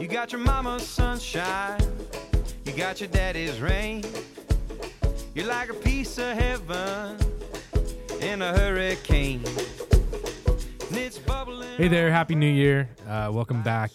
You got your mama's sunshine, you got your daddy's rain. You're like a piece of heaven in a hurricane. And it's bubbling Hey there, Happy New Year. Uh, welcome back.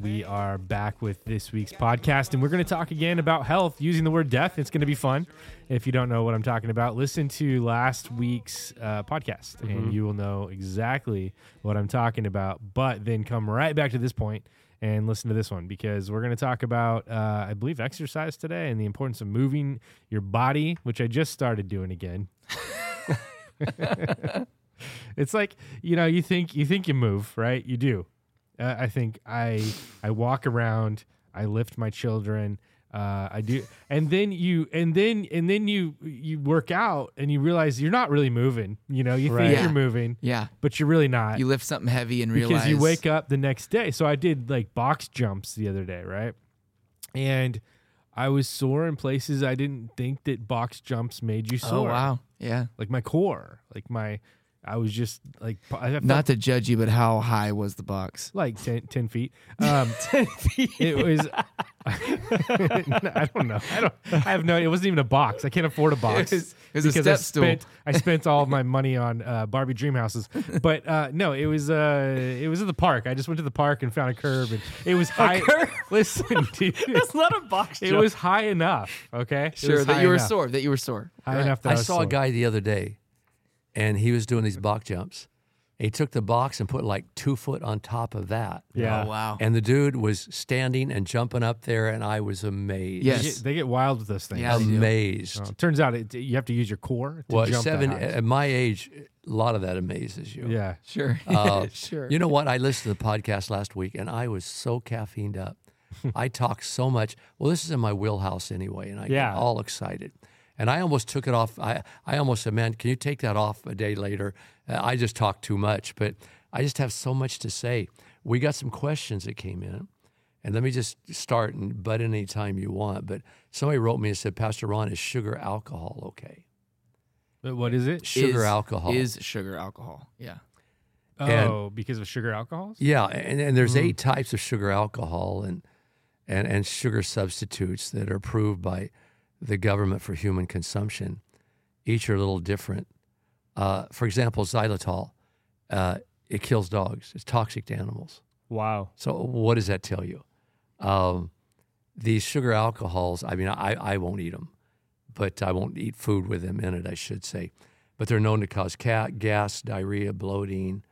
We are back with this week's podcast, and we're going to talk again about health using the word death. It's going to be fun. If you don't know what I'm talking about, listen to last week's uh, podcast, and you will know exactly what I'm talking about. But then come right back to this point and listen to this one because we're going to talk about, uh, I believe, exercise today and the importance of moving your body, which I just started doing again. it's like you know you think you think you move right you do uh, i think i i walk around i lift my children uh, i do and then you and then and then you you work out and you realize you're not really moving you know you Right. think Yeah. you're moving Yeah. but you're really not You lift something heavy and because you wake up the next day. So I did like box jumps the other day, right? And I was sore in places I didn't think that box jumps made you sore. Oh sore. wow. Yeah. Like my core, like my, I was just like, I felt Not to judge you, but how high was the box? like 10, 10 feet. Um, it was, I don't know. I don't, I have no, it wasn't even a box. I can't afford a box. It was- it was a because I step stool. spent, I spent all of my money on uh, Barbie dream houses, but uh, no, it was uh, it was at the park. I just went to the park and found a curb, and it was high. Listen, dude, It's not a box it jump. was high enough. Okay, Sure, that high you were sore. That you were sore. High Right. enough that I I, was saw sore. a guy the other day, and he was doing these box jumps. He took the box and put like two foot on top of that. Yeah, Oh wow. And the dude was standing and jumping up there, and I was amazed. Yes. They get, they get wild with those things. Yeah, they do. amazed. Uh, turns out it, you have to use your core to well, jump that seven high. at my age, a lot of that amazes you. yeah, Sure. Uh, sure. You know what? I listened to the podcast last week, and I was so caffeined up. I talked so much. Well, this is in my wheelhouse anyway, and I Yeah. get all excited. And I almost took it off. I, I almost said, man, can you take that off a day later? Uh, I just talked too much, but I just have so much to say. We got some questions that came in. And let me just start and butt in any time you want. But somebody wrote me and said, Pastor Ron, is sugar alcohol okay? but what is it? Sugar Is- alcohol. is sugar alcohol. Yeah. And- Oh, because of sugar alcohols. Yeah, and, and there's Mm. eight types of sugar alcohol and, and and sugar substitutes that are approved by the government for human consumption. Each are a little different. Uh, for example, xylitol, uh, it kills dogs. It's toxic to animals. Wow. So what does that tell you? Um, these sugar alcohols. I mean, I, I won't eat them, but I won't eat food with them in it. I should say, but they're known to cause cat gas, diarrhea, bloating.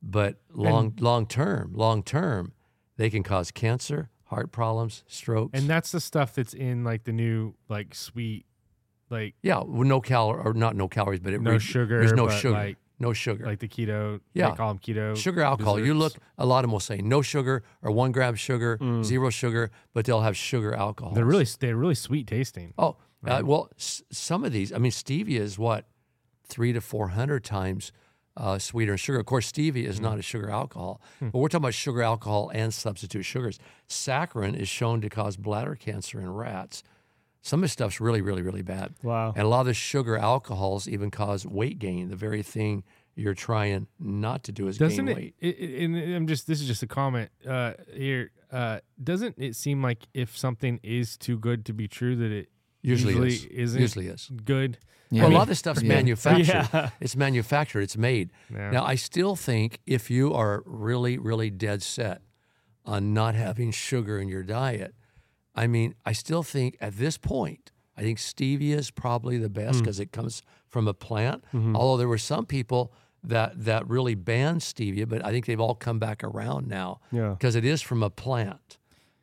But long long term, long term, they can cause cancer, heart problems, strokes. And that's the stuff that's in like the new like sweet, like yeah, with no cal or not no calories, but it No re- sugar, There's no sugar. like- no sugar. like the keto. Yeah. they call them keto. sugar alcohol. You look, a lot of them will say no sugar or one gram sugar, zero sugar, but they'll have sugar alcohol. Mm. They're really they're really sweet tasting. Oh, uh, well, s- some of these. I mean, stevia is what three to four hundred times uh, sweeter sugar. Of course, stevia is not a sugar alcohol, but we're talking about sugar alcohol and substitute sugars. Saccharin is shown to cause bladder cancer in rats. Some of this stuff's really, really, really bad. Wow. And a lot of the sugar alcohols even cause weight gain. The very thing you're trying not to do is Doesn't gain it, weight. it, it- And I'm just this is just a comment uh, here. Uh, doesn't it seem like if something is too good to be true that it Usually, usually is. isn't Usually is. good? Yeah. Well, a lot of this stuff's Yeah. manufactured. Yeah. It's manufactured. It's made. Now, I still think if you are really, really dead set on not having sugar in your diet, I mean, I still think at this point, I think stevia is probably the best because it comes from a plant. Mm-hmm. Although there were some people that that really banned stevia, but I think they've all come back around now Yeah. because it is from a plant.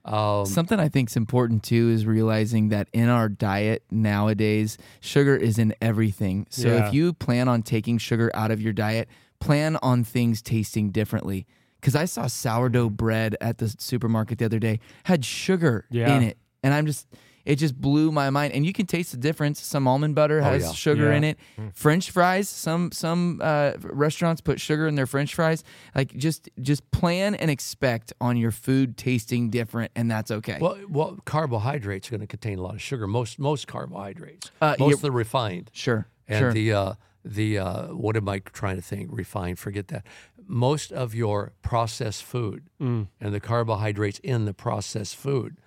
Um, Something I think is important too is realizing that in our diet nowadays, sugar is in everything. So Yeah. if you plan on taking sugar out of your diet, plan on things tasting differently. Because I saw sourdough bread at the supermarket the other day had sugar Yeah. in it, and I'm just it just blew my mind. And you can taste the difference. Some almond butter has yeah. sugar in Yeah. it. French fries. Some some uh, restaurants put sugar in their French fries. Like just just plan and expect on your food tasting different, and that's okay. well, well, carbohydrates are going to contain a lot of sugar. Most most carbohydrates, Uh, most of the refined. sure, And sure. the uh, the uh, what am I trying to think? Refined, forget that. Most of your processed food and the carbohydrates in the processed food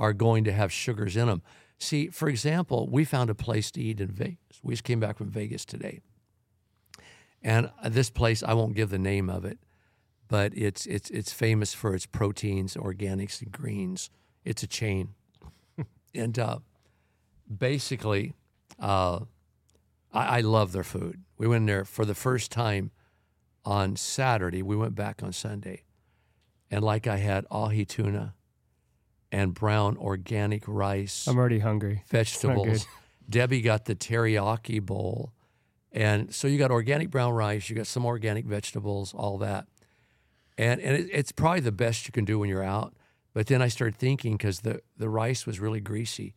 are going to have sugars in them. See, for example, we found a place to eat in Vegas. We just came back from Vegas today. And this place, I won't give the name of it, but it's it's it's famous for its proteins, organics, and greens. It's a chain, and uh, basically, uh, I, I love their food. We went in there for the first time on Saturday. We went back on Sunday, and like I had ahi tuna and brown organic rice I'm already hungry. vegetables. Debbie got the teriyaki bowl. And so you got organic brown rice, you got some organic vegetables, all that. And, and it, it's probably the best you can do when you're out. But then I started thinking because the, the rice was really greasy,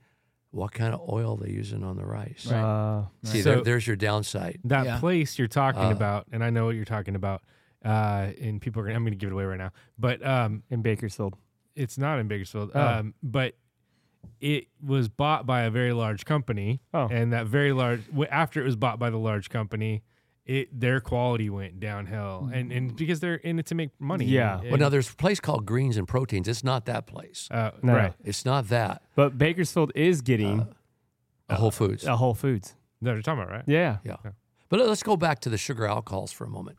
what kind of oil are they using on the rice? Uh, See, So- there, there's your downside. That Yeah. place you're talking Uh, about, and I know what you're talking about. Uh, and people are gonna, I'm going to give it away right now, but um, in Bakersfield. It's not in Bakersfield. Oh. Um, but it was bought by a very large company, Oh. and that very large after it was bought by the large company, it their quality went downhill, and and because they're in it to make money. Yeah. And- Well, now there's a place called Greens and Proteins. It's not that place. uh, No. right. It's not that. But Bakersfield is getting Uh, Whole Foods. a Whole Foods. No, you're talking about right. Yeah. Yeah. yeah. But let's go back to the sugar alcohols for a moment.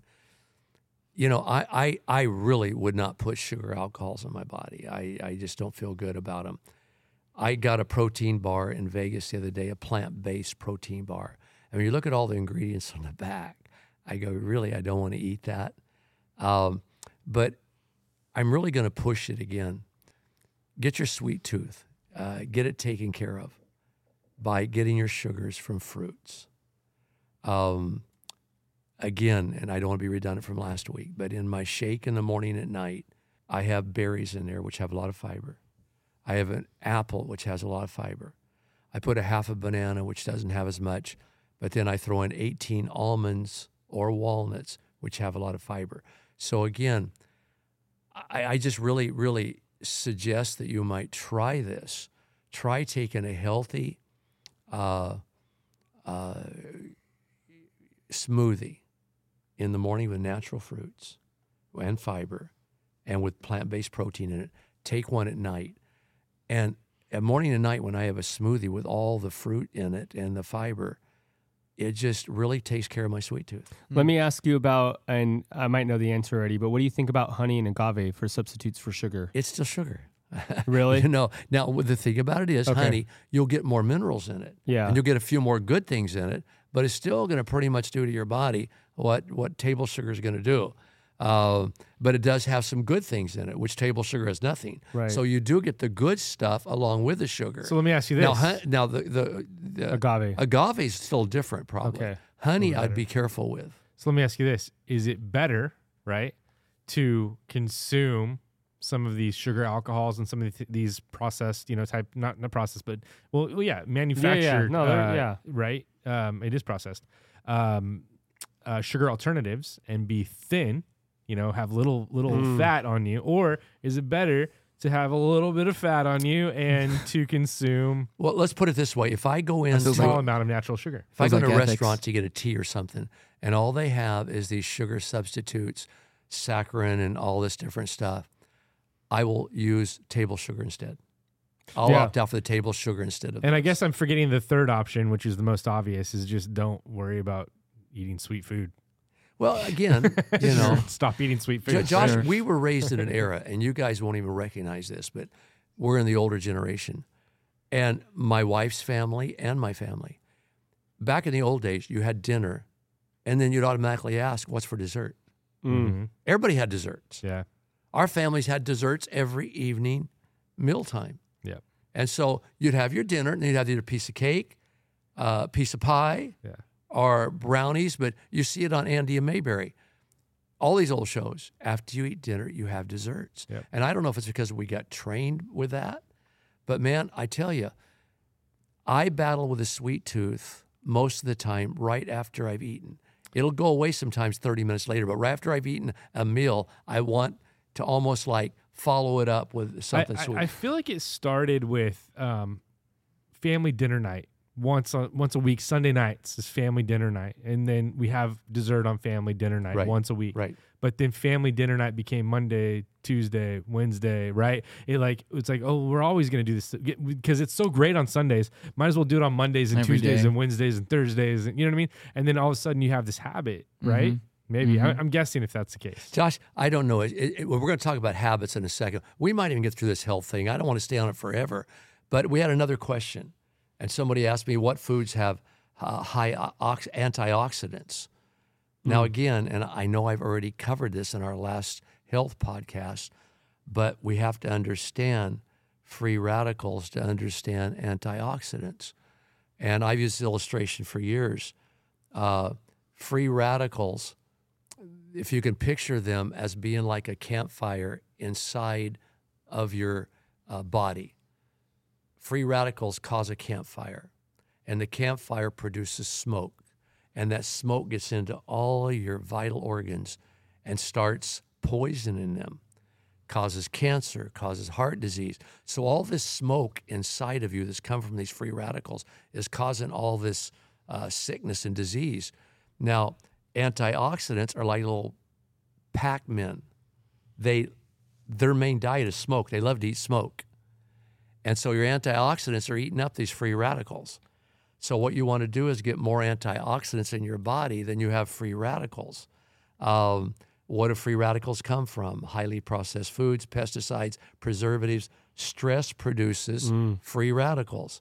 You know, I, I, I really would not put sugar alcohols in my body. I, I just don't feel good about them. I got a protein bar in Vegas the other day, a plant based protein bar. And when you look at all the ingredients on the back, I go, really, I don't want to eat that. Um, but I'm really going to push it again. Get your sweet tooth, uh, get it taken care of by getting your sugars from fruits. Um, again, and I don't want to be redundant from last week, but in my shake in the morning at night, I have berries in there which have a lot of fiber. I have an apple which has a lot of fiber. I put a half a banana which doesn't have as much, but then I throw in 18 almonds or walnuts which have a lot of fiber. So again, I, I just really, really suggest that you might try this. Try taking a healthy uh, uh, smoothie in the morning with natural fruits and fiber and with plant based protein in it. Take one at night. And at morning and night, when I have a smoothie with all the fruit in it and the fiber, it just really takes care of my sweet tooth. Let me ask you about, and I might know the answer already, but what do you think about honey and agave for substitutes for sugar? It's still sugar. Really? you know, now the thing about it is, Okay. honey, you'll get more minerals in it. Yeah. And you'll get a few more good things in it, but it's still going to pretty much do to your body what, what table sugar is going to do. Uh, but it does have some good things in it, which table sugar has nothing. Right. So you do get the good stuff along with the sugar. So let me ask you this: now, hun- now the, the, the Agave. agave is still different, probably. Okay. Honey, I'd be careful with. So let me ask you this: Is it better, right, to consume some of these sugar alcohols and some of these processed, you know, type not not processed, but well, well yeah, manufactured, No, they're- uh, yeah. right. Um, it is processed. Um, uh, sugar alternatives and be thin, you know, have little little Mm. fat on you, or is it better to have a little bit of fat on you and to consume Well, let's put it this way: if I go in a in, small amount of natural sugar? If I go Feels to a ethics. restaurant to get a tea or something, and all they have is these sugar substitutes, saccharin, and all this different stuff, I will use table sugar instead. I'll Yeah. opt out for the table sugar instead of. And I guess I'm forgetting the third option, which is the most obvious, is just don't worry about eating sweet food. well, again, you know, stop eating sweet food. Josh, Sure. we were raised in an era, and you guys won't even recognize this, but we're in the older generation. And my wife's family and my family. Back in the old days, you had dinner, and then you'd automatically ask, What's for dessert? Mm. Mhm. Everybody had desserts. Yeah. Our families had desserts every evening, mealtime. Yeah. And so you'd have your dinner, and you'd have either a piece of cake, a piece of pie, Yeah. Or brownies. But you see it on Andy and Mayberry. All these old shows. After you eat dinner, you have desserts. Yep. And I don't know if it's because we got trained with that, but man, I tell you, I battle with a sweet tooth most of the time right after I've eaten. It'll go away sometimes 30 minutes later, but right after I've eaten a meal, I want to almost like follow it up with something I- sweet. I feel like it started with um, family dinner night once a, once a week Sunday nights is family dinner night, and then we have dessert on family dinner night Right. once a week. Right. But then family dinner night became Monday, Tuesday, Wednesday, right? It like it's like oh we're always gonna do this because it's so great on Sundays. Might as well do it on Mondays and Every Tuesdays day. and Wednesdays and Thursdays. And, you know what I mean? And then all of a sudden you have this habit, right? Mhm. Maybe I, Mhm. I'm guessing if that's the case. Josh, I don't know. It, it, it- we're going to talk about habits in a second. We might even get through this health thing. I don't want to stay on it forever. But we had another question, and somebody asked me what foods have uh, high ox- antioxidants. Now, again, and I know I've already covered this in our last health podcast, but we have to understand free radicals to understand antioxidants. And I've used this illustration for years. Uh, free radicals if you can picture them as being like a campfire inside of your uh, body, free radicals cause a campfire, and the campfire produces smoke, and that smoke gets into all your vital organs and starts poisoning them, causes cancer, causes heart disease. So all this smoke inside of you that's come from these free radicals is causing all this uh, sickness and disease. Now, antioxidants are like little Pac-Men. They their main diet is smoke. They love to eat smoke. And so your antioxidants are eating up these free radicals. So what you want to do is get more antioxidants in your body than you have free radicals. Um, what do free radicals come from? Highly processed foods, pesticides, preservatives. Stress produces free radicals.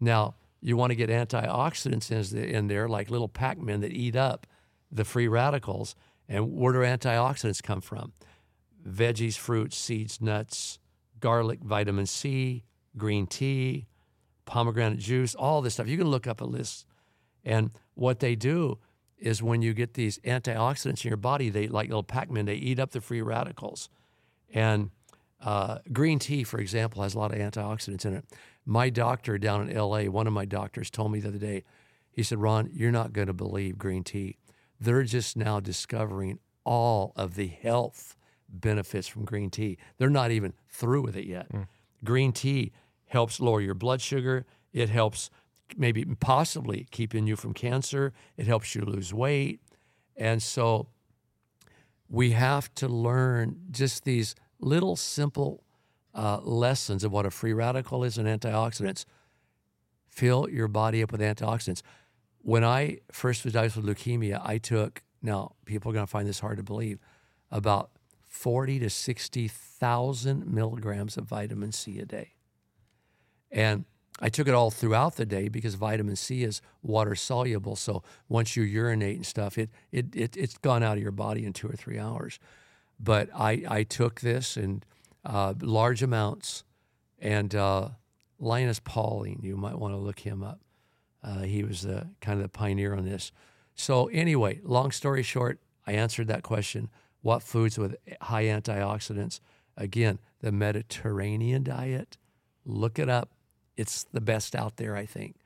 Now, you want to get antioxidants in, in there, like little Pac-Men that eat up the free radicals. And where do antioxidants come from? Veggies, fruits, seeds, nuts, garlic, vitamin C, green tea, pomegranate juice, all this stuff. You can look up a list. And what they do is when you get these antioxidants in your body, they like little Pac-Men, they eat up the free radicals. And uh, green tea, for example, has a lot of antioxidants in it. My doctor down in LA, one of my doctors told me the other day, he said, Ron, you're not going to believe green tea. They're just now discovering all of the health benefits from green tea. They're not even through with it yet. Green tea helps lower your blood sugar. It helps maybe possibly keeping you from cancer. It helps you lose weight. And so we have to learn just these little simple uh, lessons of what a free radical is and antioxidants. Fill your body up with antioxidants. When I first was diagnosed with leukemia, I took, now people are going to find this hard to believe, about 40 to 60,000 milligrams of vitamin C a day. And I took it all throughout the day because vitamin C is water soluble. So once you urinate and stuff, it, it, it, it's gone out of your body in two or three hours. But I, I took this in uh, large amounts. And uh, Linus Pauling, you might want to look him up. Uh, he was the kind of the pioneer on this. So anyway, long story short, I answered that question. What foods with high antioxidants? Again, the Mediterranean diet. Look it up. It's the best out there, I think.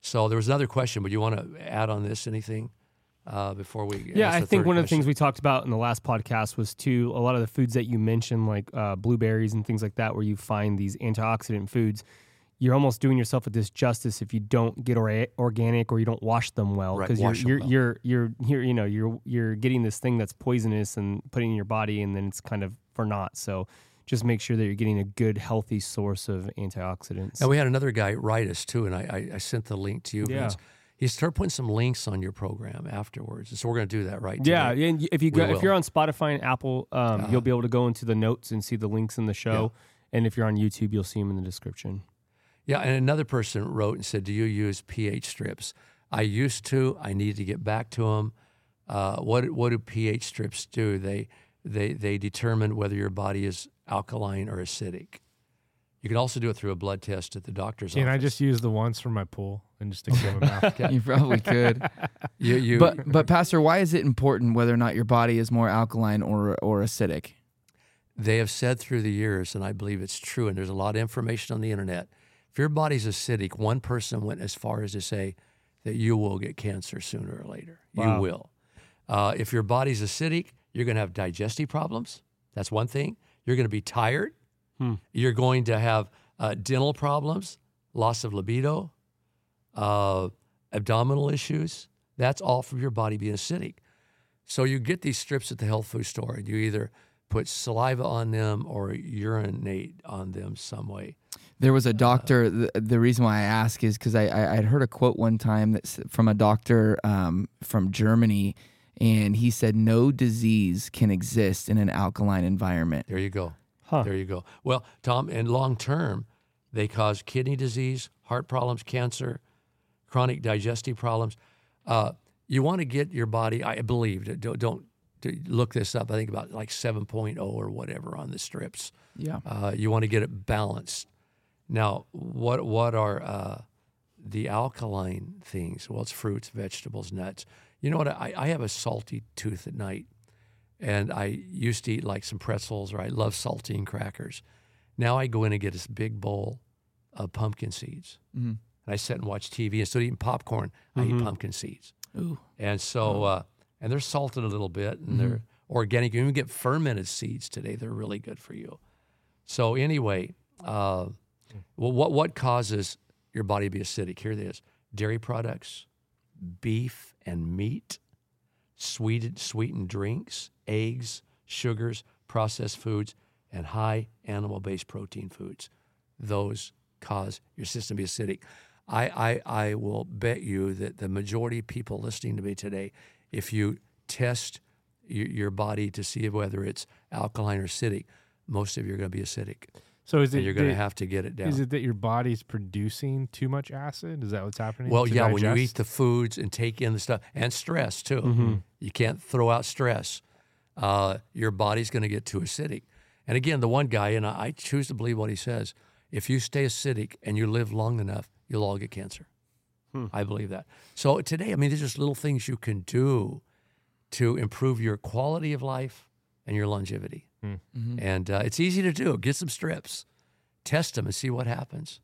So there was another question, but you want to add on this anything uh, before we? Yeah, I think one of the things we talked about in the last podcast was too a lot of the foods that you mentioned, like uh, blueberries and things like that, where you find these antioxidant foods. You're almost doing yourself a disjustice if you don't get or- organic or you don't wash them well Right, because wash 'em you're, well. you're you're you're you're you know you're you're getting this thing that's poisonous and putting in your body and then it's kind of for not. So just make sure that you're getting a good healthy source of antioxidants. And we had another guy write us too, and I, I, I sent the link to you. Yeah. Vince. He started putting some links on your program afterwards, and so we're going to do that right. Yeah, today. and if you go, if you're on Spotify and Apple, um, Uh-huh. you'll be able to go into the notes and see the links in the show. And if you're on YouTube, you'll see them in the description. Yeah, and another person wrote and said, "Do you use pH strips?" I used to. I need to get back to them. Uh, what what do pH strips do? They they they determine whether your body is alkaline or acidic. You can also do it through a blood test at the doctor's Can I just use the ones from my pool and just stick them in my mouth? You probably could. you, you, but but Pastor, why is it important whether or not your body is more alkaline or or acidic? they have said through the years, and I believe it's true, and there's a lot of information on the internet. If your body's acidic, one person went as far as to say that you will get cancer sooner or later. Wow. You will. Uh, if your body's acidic, you're going to have digestive problems. That's one thing. You're going to be tired. Hmm. You're going to have uh, dental problems, loss of libido. uh, abdominal issues. That's all from your body being acidic. So you get these strips at the health food store, and you either put saliva on them or urinate on them some way. There was a doctor. The, the reason why I ask is because I, I I'd heard a quote one time that's from a doctor um, from Germany, and he said no disease can exist in an alkaline environment. There you go. Huh. There you go. Well, Tom, and long term, they cause kidney disease, heart problems, cancer, chronic digestive problems. Uh, you want to get your body, I believe, don't, don't look this up. I think about like 7.0 or whatever on the strips. Yeah. Uh, you want to get it balanced. Now, what what are uh, the alkaline things? Well, it's fruits, vegetables, nuts. You know what? I, I have a salty tooth at night, and I used to eat like some pretzels, or I love saltine crackers. Now I go in and get this big bowl of pumpkin seeds, Mhm. and I sit and watch TV. Instead of eating popcorn, I eat pumpkin seeds. Ooh. And so, uh, and they're salted a little bit, and they're organic. You can get fermented seeds today; they're really good for you. So anyway, uh, well, what what causes your body to be acidic? Here it is: dairy products, beef and meat, sweetened sweetened drinks, eggs, sugars, processed foods, and high animal-based protein foods. Those cause your system to be acidic. I, I, I will bet you that the majority of people listening to me today, if you test your body to see whether it's alkaline or acidic, most of you are going to be acidic. So is it And you're going to have to get it down. Is it that your body's producing too much acid? Is that what's happening? Well, to yeah, when you eat the foods and take in the stuff and stress too, Mm-hmm. you can't throw out stress. Uh, your body's going to get too acidic. And again, the one guy, and I, I choose to believe what he says if you stay acidic and you live long enough, you'll all get cancer. Hmm. I believe that. So today, I mean, there's just little things you can do to improve your quality of life and your longevity. Hmm. And uh, it's easy to do. Get some strips, test them, and see what happens.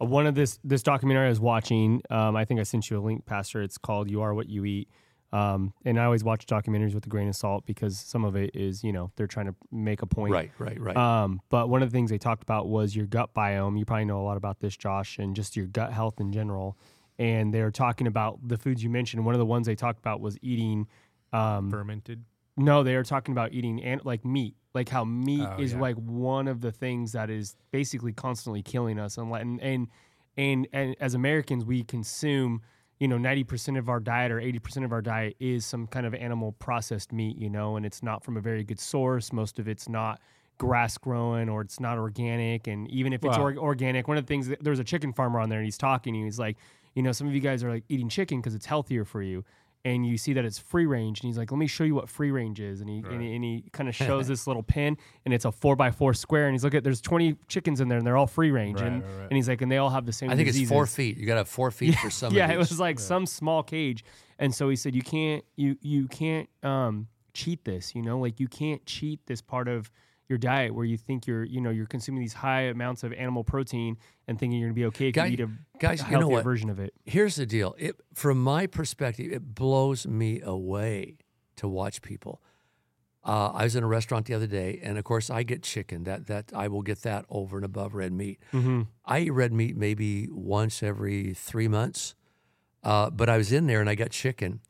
Uh, One of this this documentary I was watching, um, I think I sent you a link, Pastor. It's called "You Are What You Eat," um, and I always watch documentaries with a grain of salt because some of it is, you know, they're trying to make a point. Right, right, right. Um, but one of the things they talked about was your gut biome. You probably know a lot about this, Josh, and just your gut health in general. And they were talking about the foods you mentioned. One of the ones they talked about was eating. Um, fermented. No, they are talking about eating and like meat, like how meat Oh, is yeah. like one of the things that is basically constantly killing us. And and and and, and as Americans, we consume you know ninety percent of our diet or eighty percent of our diet is some kind of animal processed meat, you know, and it's not from a very good source. Most of it's not grass growing or it's not organic. And even if it's Wow. or- organic, one of the things that, there's a chicken farmer on there and he's talking and he's like, you know, some of you guys are like eating chicken because it's healthier for you. And you see that it's free range, and he's like, "Let me show you what free range is." And he and he, and he kind of shows this little pin, and it's a four by four square. And he's look at there's 20 chickens in there, and they're all free range. Right, and right, right. and he's like, and they all have the same. I think it's four feet. You got to have four feet for some. Yeah, it was like some small cage, and so he said, "You can't, you you can't um, cheat this. You know, like you can't cheat this part of your diet where you think you're, you know, you're consuming these high amounts of animal protein and thinking you're gonna be okay if Guy- you eat a guys, a you know what? version of it." Here's the deal. It, from my perspective, it blows me away to watch people. Uh, I was in a restaurant the other day, and of course, I get chicken. That that I will get that over and above red meat. Mm-hmm. I eat red meat maybe once every three months, uh, but I was in there and I got chicken,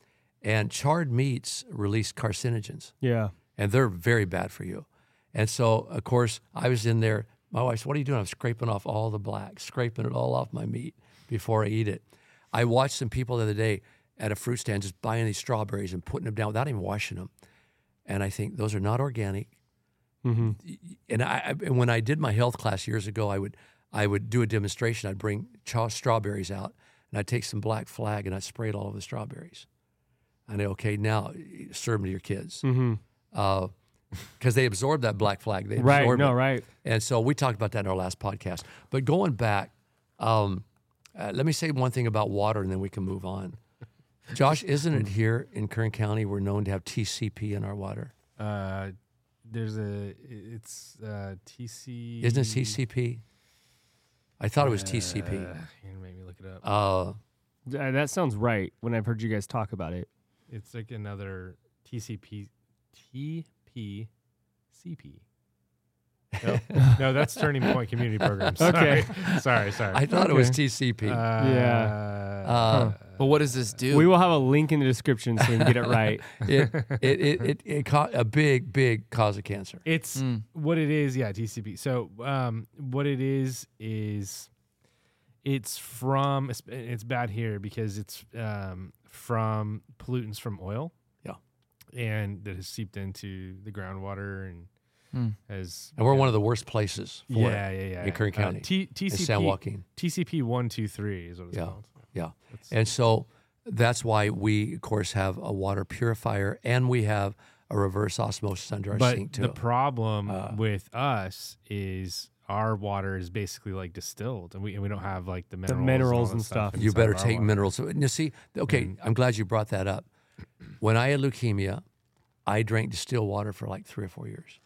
and charred meats release carcinogens. Yeah. and they're very bad for you. And so, of course, I was in there. My wife said, What are you doing? I'm scraping off all the black, scraping it all off my meat before I eat it. I watched some people the other day at a fruit stand just buying these strawberries and putting them down without even washing them. And I think those are not organic. Mm-hmm. And I, and when I did my health class years ago, I would I would do a demonstration. I'd bring chaw strawberries out, and I'd take some black flag and I'd spray it all over the strawberries. I know, okay, now serve them to your kids Mm-hmm. Because they absorb that black flag. They Right. absorb No. it. Right. And so we talked about that in our last podcast. But going back, um, uh, let me say one thing about water, and then we can move on. Josh, isn't it here in Kern County we're known to have TCP in our water? Uh, there's a it's uh, TC. Isn't it TCP? I thought it was Uh, TCP. You're gonna make me look it up. Uh, Uh, that sounds right when I've heard you guys talk about it. It's like another TCP, TP, CP. no, that's Turning Point Community Program. Okay. Sorry, sorry, sorry. I thought it was TCP. Uh, Uh, But what does this do? We will have a link in the description so you can get it right. it, it, it, it, it ca- a big, big cause of cancer. It's Mm. what it is, yeah, TCP. So, um, what it is is it's from it's, it's bad here because it's um, from pollutants from oil. Yeah. and that has seeped into the groundwater and Hmm. has And we're one of the worst places for yeah, it yeah, yeah, in Kern Uh, County, T- in TCP San Joaquin. TCP one two three is what it's Yeah. called. Yeah. That's- And so that's why we, of course, have a water purifier and we have a reverse osmosis under our but sink too. the problem Uh, with us is our water is basically like distilled, and we and we don't have like the minerals, minerals all that and stuff. you better take water. minerals. And You see, okay, And- I'm glad you brought that up. When I had leukemia, I drank distilled water for like three or four years.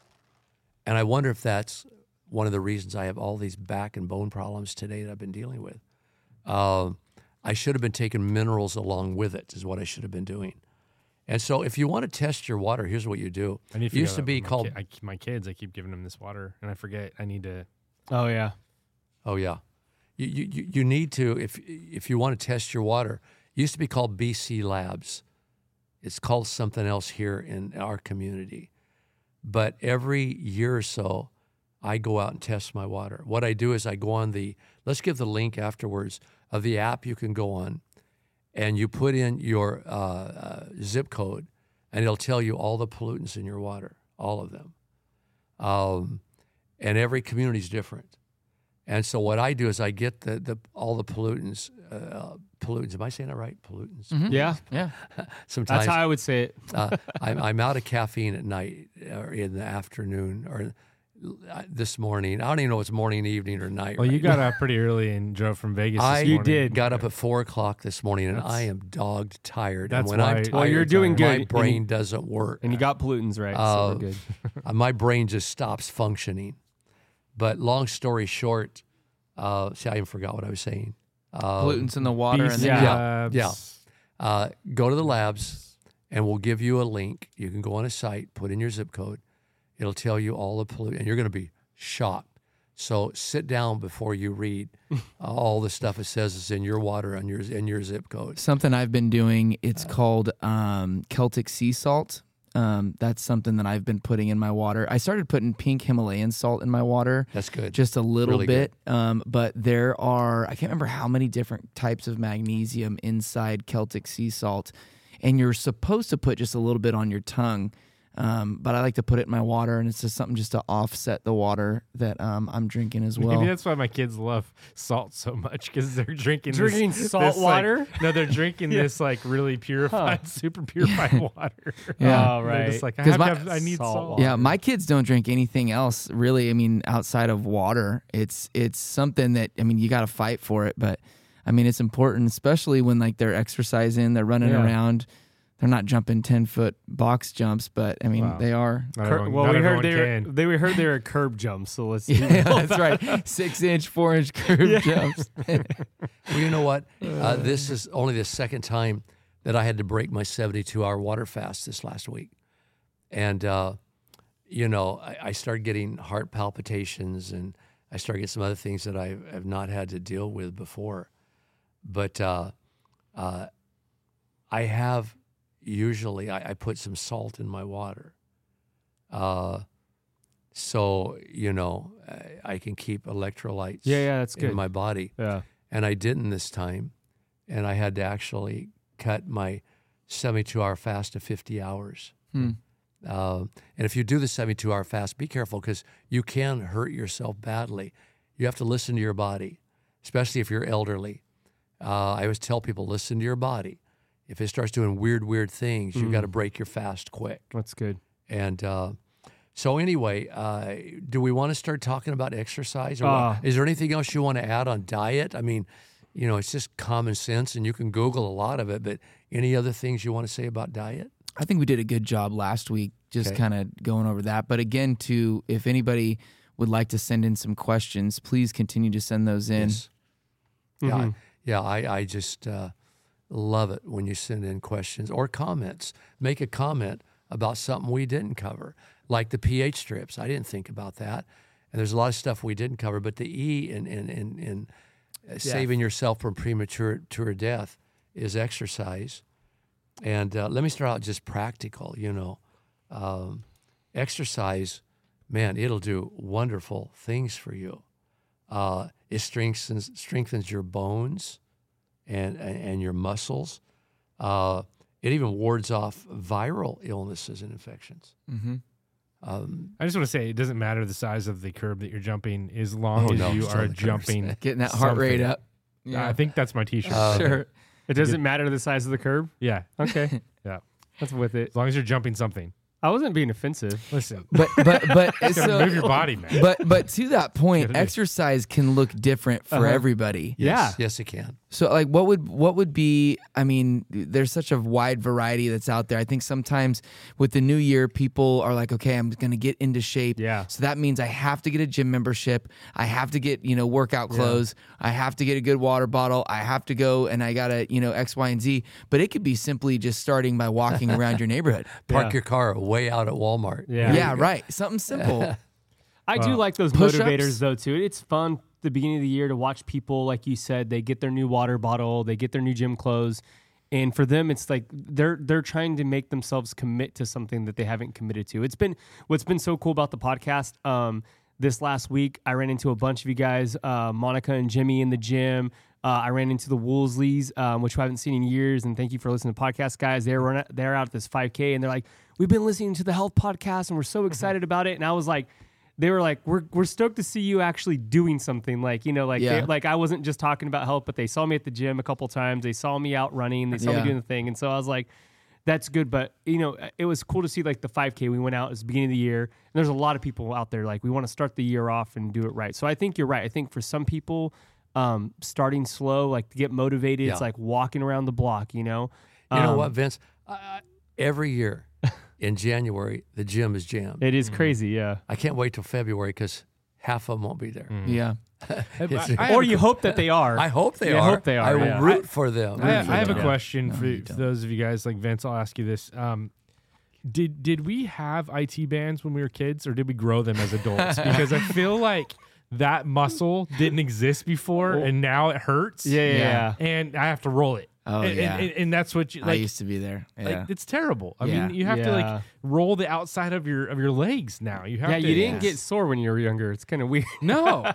And I wonder if that's one of the reasons I have all these back and bone problems today that I've been dealing with. Um, I should have been taking minerals along with it, is what I should have been doing. And so, if you want to test your water, here's what you do. I need It used to be my called ki- I my kids. I keep giving them this water, and I forget. I need to. Oh yeah. Oh yeah, you, you you- you need to if if you want to test your water. It used to be called BC Labs. It's called something else here in our community. But every year or so, I go out and test my water. What I do is I go on the let's give the link afterwards of the app you can go on, and you put in your uh, uh, zip code, and it'll tell you all the pollutants in your water, all of them. Um, and every community is different. And so what I do is I get the, the all the pollutants. Uh, pollutants. Am I saying that right? Pollutants. Mhm. Yeah. Yeah. Sometimes That's how I would say it. uh, I'm, I'm out of caffeine at night or in the afternoon or uh, this morning. I don't even know if it's morning, evening, or night. Well, you got up pretty early and drove from Vegas. I this You did. got up at four o'clock this morning and That's- I am dogged tired. That's and when I'm why- tired, Well, you're doing good. My And you- brain doesn't work. And you got pollutants right, so Uh, we're good. Uh, my brain just stops functioning. But long story short, uh, see, I even forgot what I was saying. Uh, Pollutants in the water and BC then Yeah. Labs. yeah. uh, go to the labs and we'll give you a link. You can go on a site, put in your zip code. It'll tell you all the pollutants, and you're going to be shocked. So sit down before you read all the stuff it says is in your water and your in your zip code. something I've been doing. It's called um, Celtic sea salt. Um, that's something that I've been putting in my water. I started putting pink Himalayan salt in my water, That's good. just a little Really bit. Um, but there are I can't remember how many different types of magnesium inside Celtic sea salt, and you're supposed to put just a little bit on your tongue. Um, but I like to put it in my water, and it's just something just to offset the water that um, I'm drinking as well. Maybe that's why my kids love salt so much because they're drinking Drinking this, salt like- water? no, they're drinking this like really purified, super purified water. Yeah. Oh, right. just like I, 'Cause have to my- have, I need Salt salt. water. Yeah, my kids don't drink anything else really. I mean, outside of water, it's it's something that I mean you got to fight for it. But I mean, it's important, especially when like they're exercising, they're running Yeah. around. They're not jumping ten foot box jumps, but I mean Wow. they are. Cur- everyone- well, we heard they were, they we heard they were curb jumps, so let's Yeah, that's right. Six inch, four inch curve jumps. Well, you know what? Uh, this is only the second time that I had to break my 72 hour water fast this last week. And, uh, you know, I, I started getting heart palpitations and I started getting some other things that I have not had to deal with before. But uh, uh, I have usually, I, I put some salt in my water. Uh, so, you know, I, I can keep electrolytes Yeah, yeah, that's good. in my body yeah. and I didn't this time, and I had to actually cut my 72 hour fast to 50 hours. Hmm. Uh, and if you do the 72 hour fast, be careful because you can hurt yourself badly. You have to listen to your body, especially if you're elderly. Uh, I always tell people listen to your body. If it starts doing weird, weird things, you've got to break your fast quick. That's good. And uh, so, anyway, uh, do we want to start talking about exercise? Or Uh, is there anything else you want to add on diet? I mean, you know, it's just common sense, and you can Google a lot of it. But any other things you want to say about diet? I think we did a good job last week, just Okay. kind of going over that. But again, to if anybody would like to send in some questions, please continue to send those in. Yes. Yeah, Mhm. I, yeah. I, I just uh, love it when you send in questions or comments. Make a comment about something we didn't cover, like the pH strips. I didn't think about that, And there's a lot of stuff we didn't cover, but the E in in in, in uh, saving yourself from premature premature death is exercise. And uh, let me start out just practical. You know, um, exercise, man, it'll do wonderful things for you. Uh, it strengthens strengthens your bones and and, and your muscles. Uh, it even wards off viral illnesses and infections. Mm-hmm. Um, I just want to say it doesn't matter the size of the curb that you're jumping as long Oh, as no, you are the curbs. jumping. Getting that heart rate something. up. I think that's my T-shirt. Uh, sure. It doesn't matter the size of the curb. yeah, Okay, yeah. that's with it. As long as you're jumping something. I wasn't being offensive. Listen, But but but you gotta so, move your body, man. but but to that point, exercise can look different for Uh-huh. everybody. Yeah. yes, yes, it can. So like what would what would be I mean there's such a wide variety that's out there. I think sometimes with the new year people are like okay, I'm going to get into shape. Yeah. So that means I have to get a gym membership. I have to get, you know, workout clothes. I have to get a good water bottle. I have to go and I got to, you know, X Y and Z, but it could be simply just starting by walking around your neighborhood. Park Yeah. your car way out at Walmart. Yeah. Yeah, right. Something simple. I do like those Push-ups? motivators though too. It's fun the beginning of the year to watch people like you said they get their new water bottle, they get their new gym clothes, and for them it's like they're they're trying to make themselves commit to something that they haven't committed to. It's been what's been so cool about the podcast. Um, this last week I ran into a bunch of you guys, uh, Monica and Jimmy in the gym. Uh, I ran into the Woolsleys, um, which I haven't seen in years, and thank you for listening to the podcast, guys. They're they're out at this 5K, and they're like, "We've been listening to the health podcast, and we're so excited about it." And I was like, they were like, "We're we're stoked to see you actually doing something." Like you know, like Yeah. they, like I wasn't just talking about health, but they saw me at the gym a couple times. They saw me out running. They saw Yeah. me doing the thing, and so I was like, "That's good." But you know, it was cool to see like the 5K. We went out. It was the beginning of the year, and there's a lot of people out there like we want to start the year off and do it right. So I think you're right. I think for some people, um, starting slow, like to get motivated, it's like walking around the block. You know, You know Um, what, Vince? Uh, every year in January, the gym is jammed. It is crazy, yeah. I can't wait till February because half of them won't be there. yeah. It's- I Or a you hope that they are. I hope they Yeah, I are. hope they are. I will yeah. root for them. I, Root I have a them. question for, you for those of you guys like Vince. I'll ask you this: um, Did did we have IT bands when we were kids, or did we grow them as adults? because I feel like that muscle didn't exist before, and now it hurts. yeah, yeah, Yeah. yeah. and I have to roll it. Oh, and, yeah. and, and that's what you I like. used to be there. Yeah. Like it's terrible. I Yeah. mean, you have to like roll the outside of your of your legs now. You have Yeah, to. you didn't Yes. get sore when you were younger. It's kind of weird. No,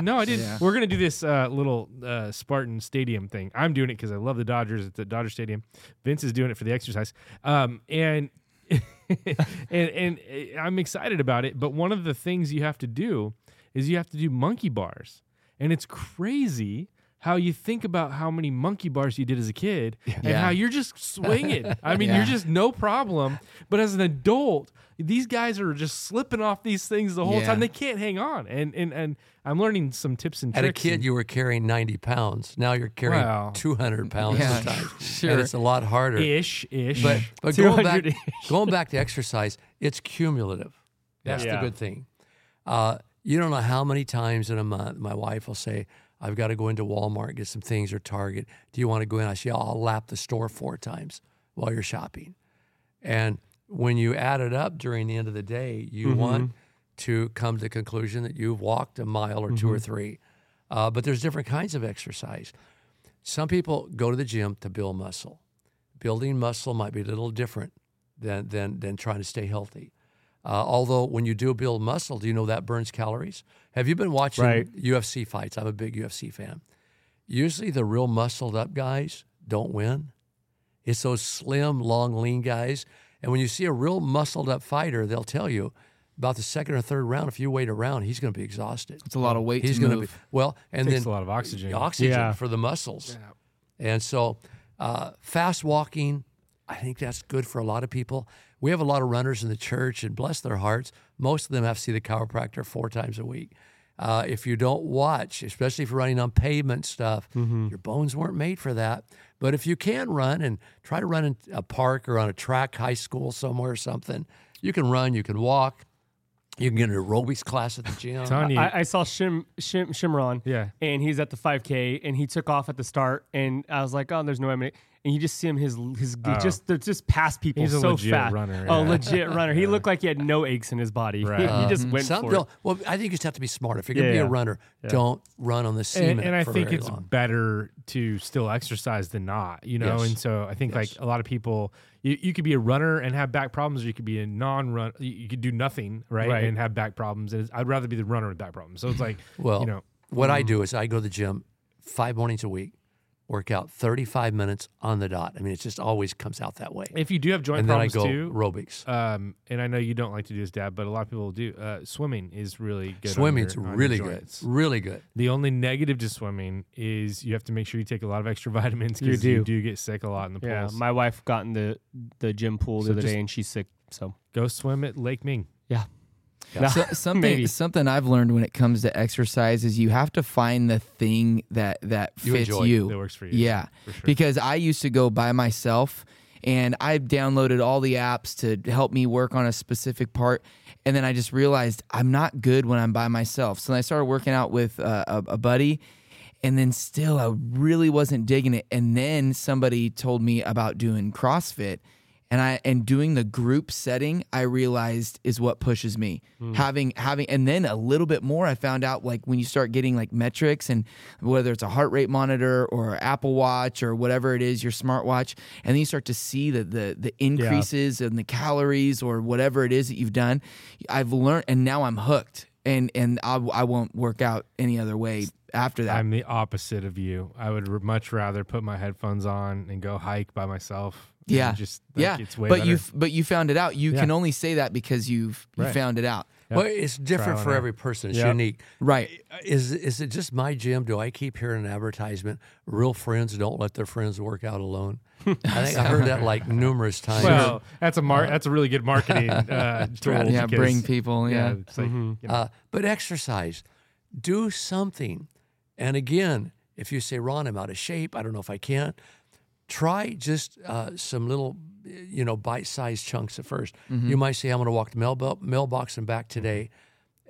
no, I didn't. Yeah. We're gonna do this uh, little uh, Spartan Stadium thing. I'm doing it because I love the Dodgers. It's at Dodger Stadium. Vince is doing it for the exercise, um, and and and uh, I'm excited about it. But one of the things you have to do is you have to do monkey bars, and it's crazy how you think about how many monkey bars you did as a kid and Yeah. how you're just swinging. I mean, Yeah. you're just no problem. But as an adult, these guys are just slipping off these things the whole Yeah. time. They can't hang on. And and and I'm learning some tips and tricks. At a kid, and- you were carrying 90 pounds. Now you're carrying Wow. 200 pounds sometimes. sure. And it's a lot harder. ish ish. But, but going, back, 200 going back to exercise, it's cumulative. That's the good thing. Uh, you don't know how many times in a month my wife will say, I've got to go into Walmart and get some things or Target. Do you want to go in? I say, I'll lap the store four times while you're shopping. And when you add it up during the end of the day, you want to come to the conclusion that you've walked a mile or 2 or three. Uh, but there's different kinds of exercise. Some people go to the gym to build muscle. Building muscle might be a little different than, than, than trying to stay healthy. Uh, although when you do build muscle, do you know that burns calories? Have you been watching Right. UFC fights? I'm a big UFC fan. Usually the real muscled up guys don't win. It's those slim, long, lean guys. And when you see a real muscled up fighter, they'll tell you about the second or third round, if you wait around, he's going to be exhausted. It's a lot of weight He's to going to be well, and takes then a lot of oxygen. oxygen Yeah. for the muscles. And so, uh, fast walking, I think that's good for a lot of people. We have a lot of runners in the church, and bless their hearts, most of them have to see the chiropractor four times a week. Uh, if you don't watch, especially if you're running on pavement stuff, your bones weren't made for that. But if you can run and try to run in a park or on a track, high school somewhere or something, you can run, you can walk, you can get an aerobics class at the gym. Tony. I, I saw Shim, Shim Shimron. Yeah. And he's at the 5K and he took off at the start and I was like, oh, there's no way. I'm gonna-" and you just see him his his Oh. just they're just past people He's a so legit fast. runner, Oh, yeah. legit runner. He Yeah. looked like he had no aches in his body. Right. he just went Some, for it. well, I think you just have to be smart. If you're going to Yeah, be a yeah. runner, don't run on the and, cement. and I for think very it's long. better to still exercise than not, you know. Yes. And so I think Yes. like a lot of people, you, you could be a runner and have back problems, or you could be a non-run. You, you could do nothing, right, Right. and have back problems. And I'd rather be the runner with back problems. So it's like, Well, you know, what Mm. I do is I go to the gym five mornings a week, work out 35 minutes on the dot. I mean, it just always comes out that way. if you do have joint And then I problems go too, aerobics. um, and I know you don't like to do this, Dad, but a lot of people do. Uh, swimming is really good. on Swimming's your- on your really good. Really good. The only negative to swimming is you have to make sure you take a lot of extra vitamins You because you, do. do get sick a lot in the Yeah, my wife got in the the gym pool the So other day and she's sick. So Go swim at Lake Ming. yeah, Yeah. So, something Maybe. something I've learned when it comes to exercise is you have to find the thing that that You fits enjoy. you. That works for you. Yeah, for sure. because I used to go by myself and I downloaded all the apps to help me work on a specific part. And then I just realized I'm not good when I'm by myself. So then I started working out with uh, a, a buddy. And then still, I really wasn't digging it. And then somebody told me about doing CrossFit. And I and doing the group setting, I realized is what pushes me. Hmm. Having having and then a little bit more, I found out like when you start getting like metrics and whether it's a heart rate monitor or Apple Watch or whatever it is, your smartwatch, and then you start to see the the the increases in the calories or whatever it is that you've done. I've learned, and now I'm hooked, and and I, I won't work out any other way after that. I'm the opposite of you. I would much rather put my headphones on and go hike by myself. And Yeah. just like, yeah, it's way but you but you found it out. You Yeah. can only say that because you've you Right. found it out. Yep. Well, it's different and for every person. It's Yep. unique. Right. Is is it just my gym? Do I keep hearing an advertisement? Real friends don't let their friends work out alone. I think I heard that like numerous times. well, that's a mar- that's a really good marketing uh, tool. Yeah, because- bring people. Yeah. it's like, Mm-hmm. you know, Uh, but exercise, do something. And again, if you say, Ron, I'm out of shape, I don't know if I can, try just uh, some little, you know, bite-sized chunks at 1st You might say, I'm going to walk the mail- mailbox and back today,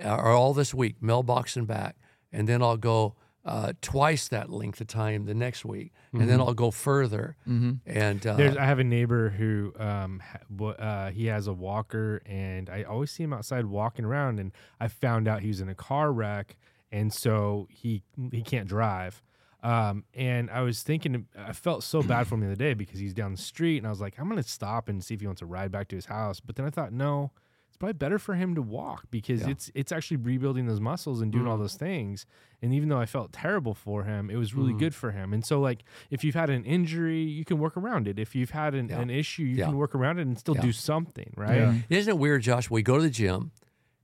uh, or all this week, mailbox and back, and then I'll go uh, twice that length of time the next week, and then I'll go further. And uh, There's, I have a neighbor who um ha- uh, he has a walker, and I always see him outside walking around. And I found out he was in a car wreck, and so he he can't drive. Um, and I was thinking, I felt so bad for him the other day because he's down the street, and I was like, I'm gonna stop and see if he wants to ride back to his house. But then I thought, no, it's probably better for him to walk because it's it's actually rebuilding those muscles and doing all those things. And even though I felt terrible for him, it was really good for him. And so, like, if you've had an injury, you can work around it. If you've had an, Yeah. an issue, you Yeah. can work around it and still Yeah. do something, right? Yeah. Isn't it weird, Josh? We go to the gym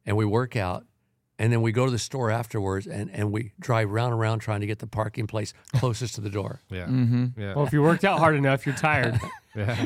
and we work out, and then we go to the store afterwards and, and we drive round and round trying to get the parking place closest to the door. Yeah. Mm-hmm. Yeah. Well, if you worked out hard enough, you're tired. yeah.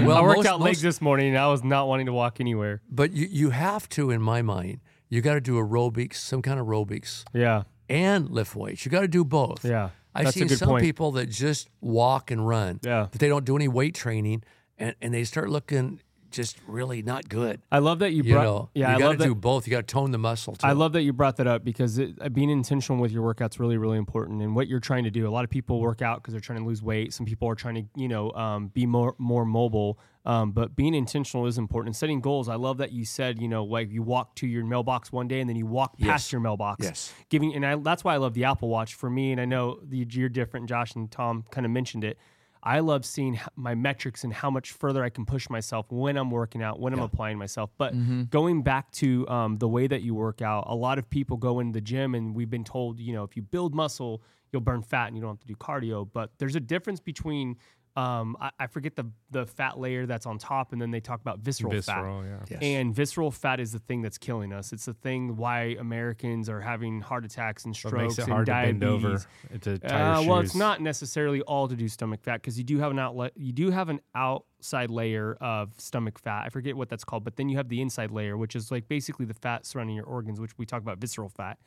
Well, I worked most- out legs most- this morning and I was not wanting to walk anywhere. but you, you have to, in my mind, you got to do aerobics, some kind of aerobics, Yeah. and lift weights. You got to do both. Yeah. I've That's a seen some point. people that just walk and run, Yeah. but they don't do any weight training, and, and they start looking just really not good. I love that you You brought. know, yeah, you I got love to that. do both. You got to tone the muscle. Too. I love that you brought that up because it, uh, being intentional with your workouts really, really important. And what you're trying to do, a lot of people work out because they're trying to lose weight. Some people are trying to, you know, um, be more more mobile. Um, but being intentional is important. And setting goals. I love that you said, you know, like you walk to your mailbox one day and then you walk past your mailbox. Yes. Giving, and I, that's why I love the Apple Watch. For me, and I know the, you're different. Josh and Tom kind of mentioned it. I love seeing my metrics and how much further I can push myself when I'm working out, when I'm applying myself. But going back to um, the way that you work out, a lot of people go in the gym and we've been told, you know, if you build muscle, you'll burn fat and you don't have to do cardio. But there's a difference between, um, I, I forget the the fat layer that's on top, and then they talk about visceral, fat. Yeah. Yes. And visceral fat is the thing that's killing us. It's the thing why Americans are having heart attacks and strokes makes it and hard to diabetes. bend over to tie Uh, your well, it's not necessarily all to do stomach fat because you do have an outlet. You do have an outside layer of stomach fat. I forget what that's called, but then you have the inside layer, which is like basically the fat surrounding your organs, which we talk about visceral fat.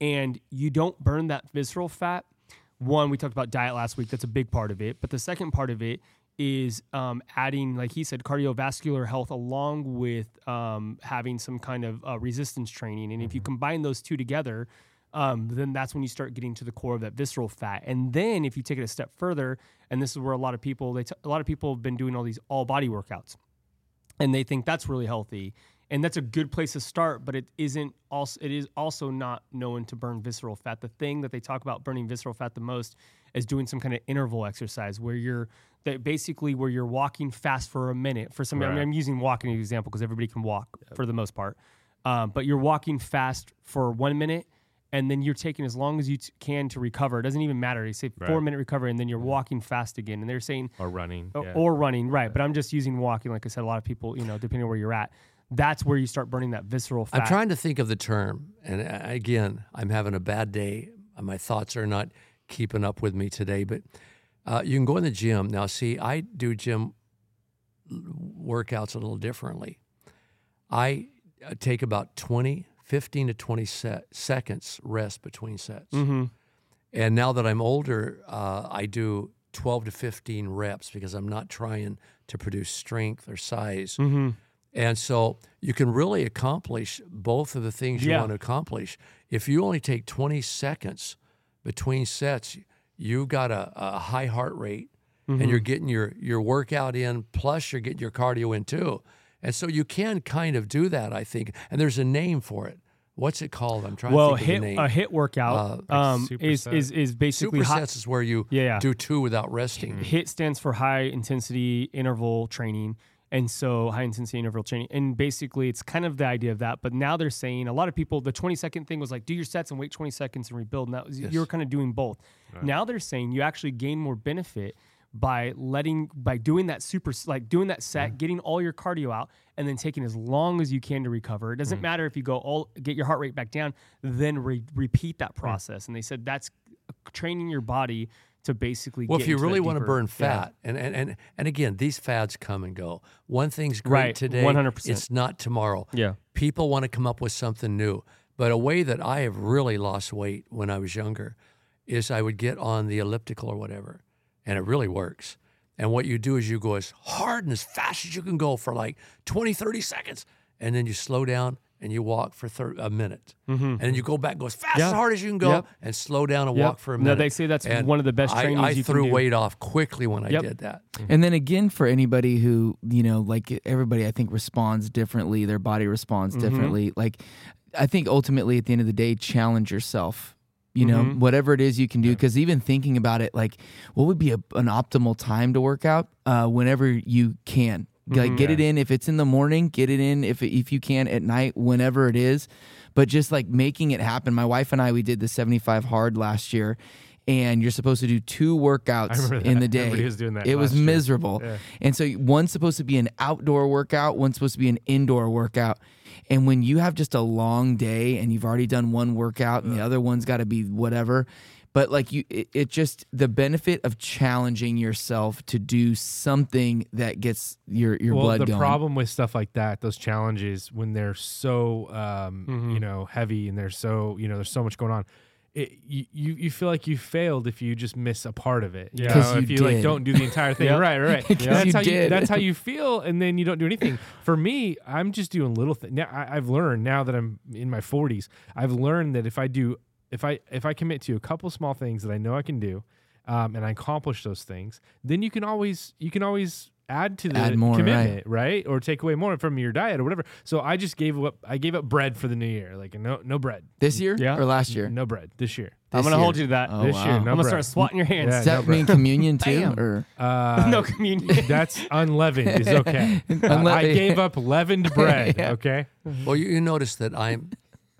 And you don't burn that visceral fat. One, we talked about diet last week. That's a big part of it. But the second part of it is um, adding, like he said, cardiovascular health along with um, having some kind of uh, resistance training. And if you combine those two together, um, then that's when you start getting to the core of that visceral fat. And then if you take it a step further, and this is where a lot of people they t- a lot of people have been doing all these all body workouts, and they think that's really healthy, and that's a good place to start. But it isn't also it is also not known to burn visceral fat. The thing that they talk about burning visceral fat the most is doing some kind of interval exercise where you're that basically where you're walking fast for a minute. For some, I mean, i'm using walking as an example because everybody can walk for the most part. Um, but you're walking fast for one minute, and then you're taking as long as you t- can to recover. It doesn't even matter. They say four minute recovery, and then you're walking fast again. And they're saying or running. or, yeah. or running, right? But I'm just using walking. Like I said, a lot of people, you know, depending on where you're at, that's where you start burning that visceral fat. I'm trying to think of the term, and uh, again, I'm having a bad day. My thoughts are not keeping up with me today. But uh, you can go in the gym now. See, I do gym workouts a little differently. I uh, take about 20, 15 to 20 set, seconds rest between sets. hmm And now that I'm older, uh, I do 12 to 15 reps because I'm not trying to produce strength or size. hmm And so you can really accomplish both of the things you Yeah. want to accomplish. If you only take 20 seconds between sets, you've got a, a high heart rate and Mm-hmm. you're getting your, your workout in, plus you're getting your cardio in too. And so you can kind of do that, I think. And there's a name for it. What's it called? I'm trying Well, to think HIIT of the name. a HIIT workout like um, is, is is basically Supersets is where you Yeah, yeah. do two without resting. HIIT stands for high intensity interval training and so high intensity interval training and basically it's kind of the idea of that but now they're saying a lot of people the 20 second thing was like do your sets and wait 20 seconds and rebuild. And that was, you're kind of doing both. Now they're saying you actually gain more benefit by letting by doing that super like doing that set getting all your cardio out and then taking as long as you can to recover. It doesn't mm. matter if you go all get your heart rate back down then re- repeat that process. And they said that's uh, training your body to basically Well, if you really want to burn Yeah. fat, and, and, and, and again, these fads come and go. One thing's great Right, today, 100%. it's not tomorrow. Yeah. People want to come up with something new. But a way that I have really lost weight when I was younger is I would get on the elliptical or whatever, and it really works. And what you do is you go as hard and as fast as you can go for like 20, 30 seconds, and then you slow down and you walk for thir- a minute. And then you go back, go as fast, Mm-hmm. Yep. as hard as you can go, Yep. and slow down and Yep. walk for a minute. No, they say that's And one of the best I- trainings I, you can threw do. weight off quickly when I did that. And then again, for anybody who, you know, like everybody, I think responds differently. Their body responds Mm-hmm. differently. Like, I think ultimately at the end of the day, challenge yourself. You know, Mhm. whatever it is you can do. Because even thinking about it, like, what would be a, an optimal time to work out? Uh, whenever you can. Like, Mhm. get it in. If it's in the morning, get it in. If if you can at night, whenever it is. But just like making it happen. My wife and I, we did the seventy five hard last year. And you're supposed to do two workouts in the day. Was It was miserable. Yeah. And so one's supposed to be an outdoor workout, one's supposed to be an indoor workout. And when you have just a long day and you've already done one workout and the other one's got to be whatever, but like you, it, it just the benefit of challenging yourself to do something that gets your your well, blood the going. problem with stuff like that, those challenges, when they're so, um, Mhm. you know, heavy and they're so, you know, there's so much going on. It, you, you you feel like you failed if you just miss a part of it. You Yeah. know, 'Cause you if you like don't do the entire thing. Yep. Right, right. 'Cause That's you how you that's how you feel, and then you don't do anything. For me, I'm just doing little things. Now I, I've learned now that I'm in my 40s. I've learned that if I do if I if I commit to a couple small things that I know I can do, um, and I accomplish those things, then you can always you can always add to the Add more, right. commitment, right. Or take away more from your diet or whatever. So I just gave up. I gave up bread for the new year. Like no no bread. this year Yeah. or last year? No bread this year. I'm gonna year. hold you to that. Oh, this wow. year, no I'm gonna bread. start swatting your hands. Yeah, Does that no mean communion too? Or Uh, no communion. That's unleavened is okay. Uh, I gave up leavened bread. Yeah. Okay. Well, you, you notice that I'm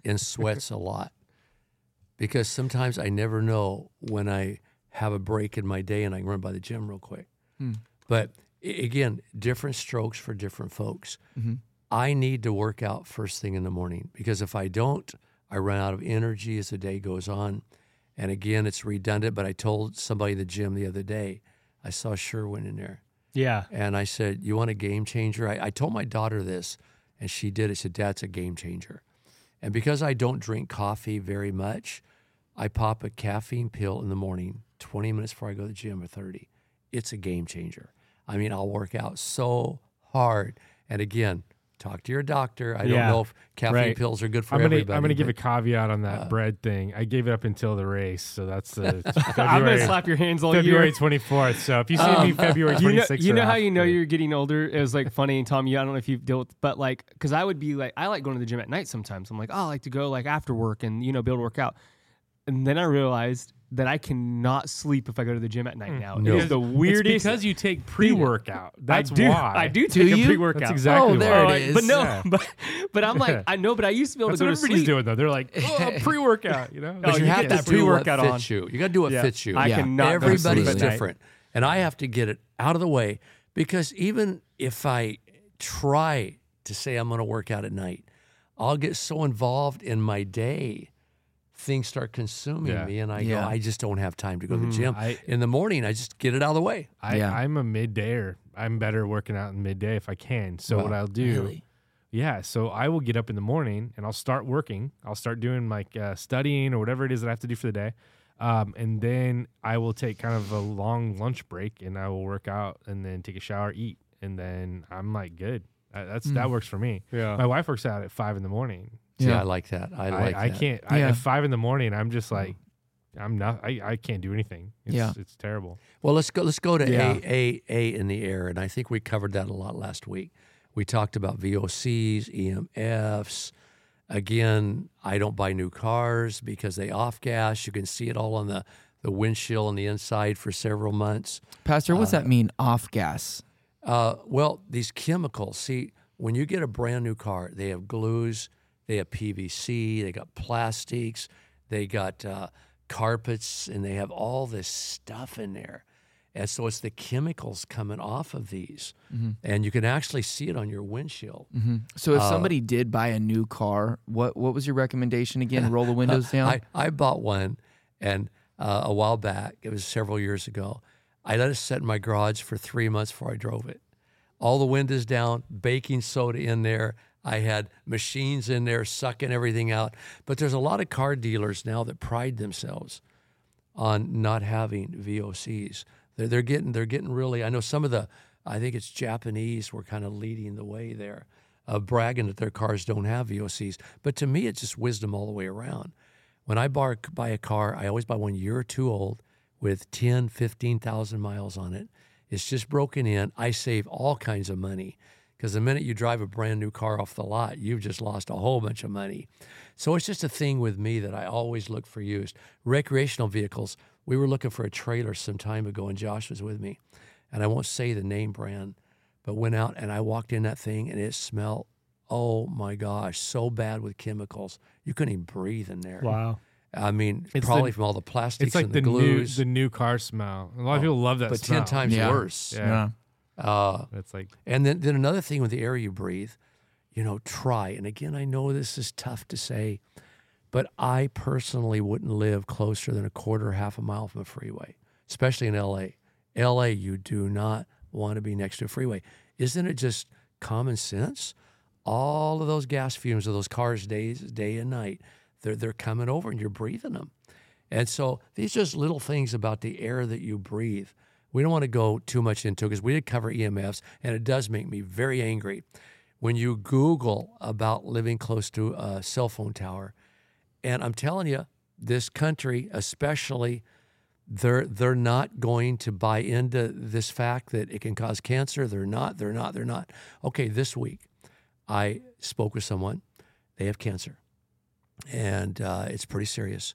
in sweats a lot because sometimes I never know when I have a break in my day and I can run by the gym real quick. Hmm. But again, different strokes for different folks. Mm-hmm. I need to work out first thing in the morning because if I don't, I run out of energy as the day goes on. And again, it's redundant, but I told somebody in the gym the other day, I saw Sherwin in there. yeah. And I said, You want a game changer? I, I told my daughter this, and she did. I said, Dad's a game changer. And because I don't drink coffee very much, I pop a caffeine pill in the morning, 20 minutes before I go to the gym or 30. It's a game changer. I mean, I'll work out so hard. And again, talk to your doctor. I Yeah, don't know if caffeine right. pills are good for I'm gonna everybody. I'm gonna give a caveat on that uh, bread thing. I gave it up until the race, so that's the I'm February, gonna slap your hands all February year. 24th. So if you see Um, me February 26th, You know, you know how you know you're getting older. It was like funny, Tom. You, I don't know if you've dealt with, but like, because I would be like, I like going to the gym at night sometimes. I'm like, oh, I like to go like after work and you know be able to work out. And then I realized that I cannot sleep if I go to the gym at night mm. now. No. It is the It's weirdest. because you take pre-workout. That's I do, why. I do Do take a pre-workout. That's exactly Oh, there why. it is. But no, Yeah. but but I'm like, I know, but I used to be able That's to go what to everybody's sleep. doing though. They're like, oh, pre-workout, you know. Oh, But you, you have to that do what pre-workout on. you. You got to do what Yeah. fits you. I Yeah. cannot. go Everybody's sleep different. And I have to get it out of the way because even if I try to say I'm going to work out at night, I'll get so involved in my day, things start consuming Yeah. me, and I Yeah. go, I just don't have time to go to the gym. I- in the morning, I just get it out of the way. I, Yeah. I'm a middayer. I'm better working out in midday if I can. So what I'll do, Really? yeah. So I will get up in the morning and I'll start working. I'll start doing like uh, studying or whatever it is that I have to do for the day, um, and then I will take kind of a long lunch break and I will work out and then take a shower, eat, and then I'm like good. Uh, that's that works for me. Yeah. My wife works out at five in the morning. See, Yeah. I like that. I I, like I, that. can't. I, Yeah. at five in the morning, I'm just like, I'm not. I, I can't do anything. It's, Yeah. it's terrible. Well, let's go. Let's go to Yeah. A A A in the air, and I think we covered that a lot last week. We talked about VOCs, EMFs. Again, I don't buy new cars because they off gas. You can see it all on the the windshield on the inside for several months. Pastor, what's that mean? Off gas. Uh, well, these chemicals. See, when you get a brand new car, they have glues, they have PVC, they got plastics, they got uh, carpets, and they have all this stuff in there. And so it's the chemicals coming off of these, and you can actually see it on your windshield. So if somebody did buy a new car, what what was your recommendation again? Roll the windows down. I, I bought one, and uh, a while back, it was several years ago. I let it sit in my garage for three months before I drove it. All the windows down, baking soda in there. I had machines in there sucking everything out. But there's a lot of car dealers now that pride themselves on not having VOCs. They're, they're getting they're getting really. I know some of the. I think it's Japanese were kind of leading the way there, of bragging that their cars don't have VOCs. But to me, it's just wisdom all the way around. When I bar, buy a car, I always buy one year or two old with 10, 15,000 miles on it. It's just broken in. I save all kinds of money because the minute you drive a brand new car off the lot, you've just lost a whole bunch of money. So it's just a thing with me that I always look for used. Recreational vehicles, we were looking for a trailer some time ago, and Josh was with me. And I won't say the name brand, but went out and I walked in that thing and it smelled, oh my gosh, so bad with chemicals. You couldn't even breathe in there. Wow. I mean, It's the- probably from all the plastics It's like and the, the, new glues, the new car smell. A lot of people love that but smell. 10 times Yeah. worse. Yeah. Uh, It's like and then, then another thing with the air you breathe, you know, try. And again, I know this is tough to say, but I personally wouldn't live closer than a quarter, half a mile from a freeway, especially in LA. LA, you do not want to be next to a freeway. Isn't it just common sense? All of those gas fumes of those cars, days, day and night, they're they're coming over, and you're breathing them. And so these just little things about the air that you breathe. We don't want to go too much into because we did cover EMFs, and it does make me very angry when you Google about living close to a cell phone tower. And I'm telling you, this country, especially, they're they're not going to buy into this fact that it can cause cancer. They're not. They're not. They're not. Okay, this week, I spoke with someone. They have cancer, and uh, it's pretty serious.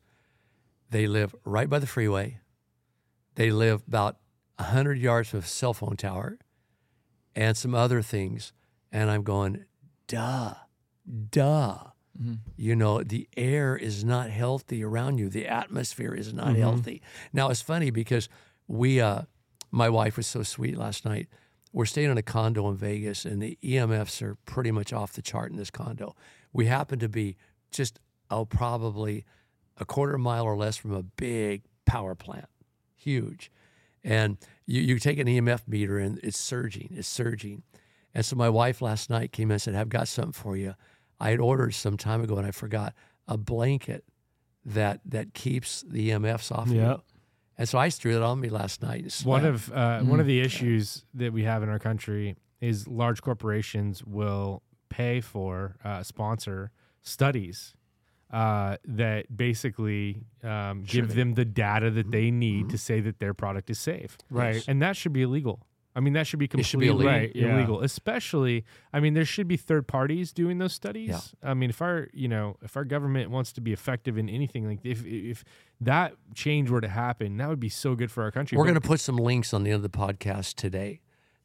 They live right by the freeway. They live about 100 yards from a cell phone tower and some other things. And I'm going, duh, duh. You know, the air is not healthy around you. The atmosphere is not healthy. Now, it's funny because we, uh, my wife was so sweet last night. We're staying in a condo in Vegas, and the EMFs are pretty much off the chart in this condo. We happen to be just, oh, probably a quarter mile or less from a big power plant, huge. And you, you take an EMF meter and it's surging, it's surging. And so my wife last night came in and said, I've got something for you. I had ordered some time ago and I forgot a blanket that that keeps the EMFs off Yeah. you. And so I threw it on me last night. and one of uh, one of the issues that we have in our country is large corporations will pay for uh, sponsor studies uh, that basically um, give them the data that they need to say that their product is safe. Right. And that should be illegal. I mean, that should be It should be illegal. right, Yeah. illegal. Especially, I mean, there should be third parties doing those studies. Yeah. I mean, if our, you know, if our government wants to be effective in anything, like if if that change were to happen, that would be so good for our country. We're going to put some links on the end of the podcast today.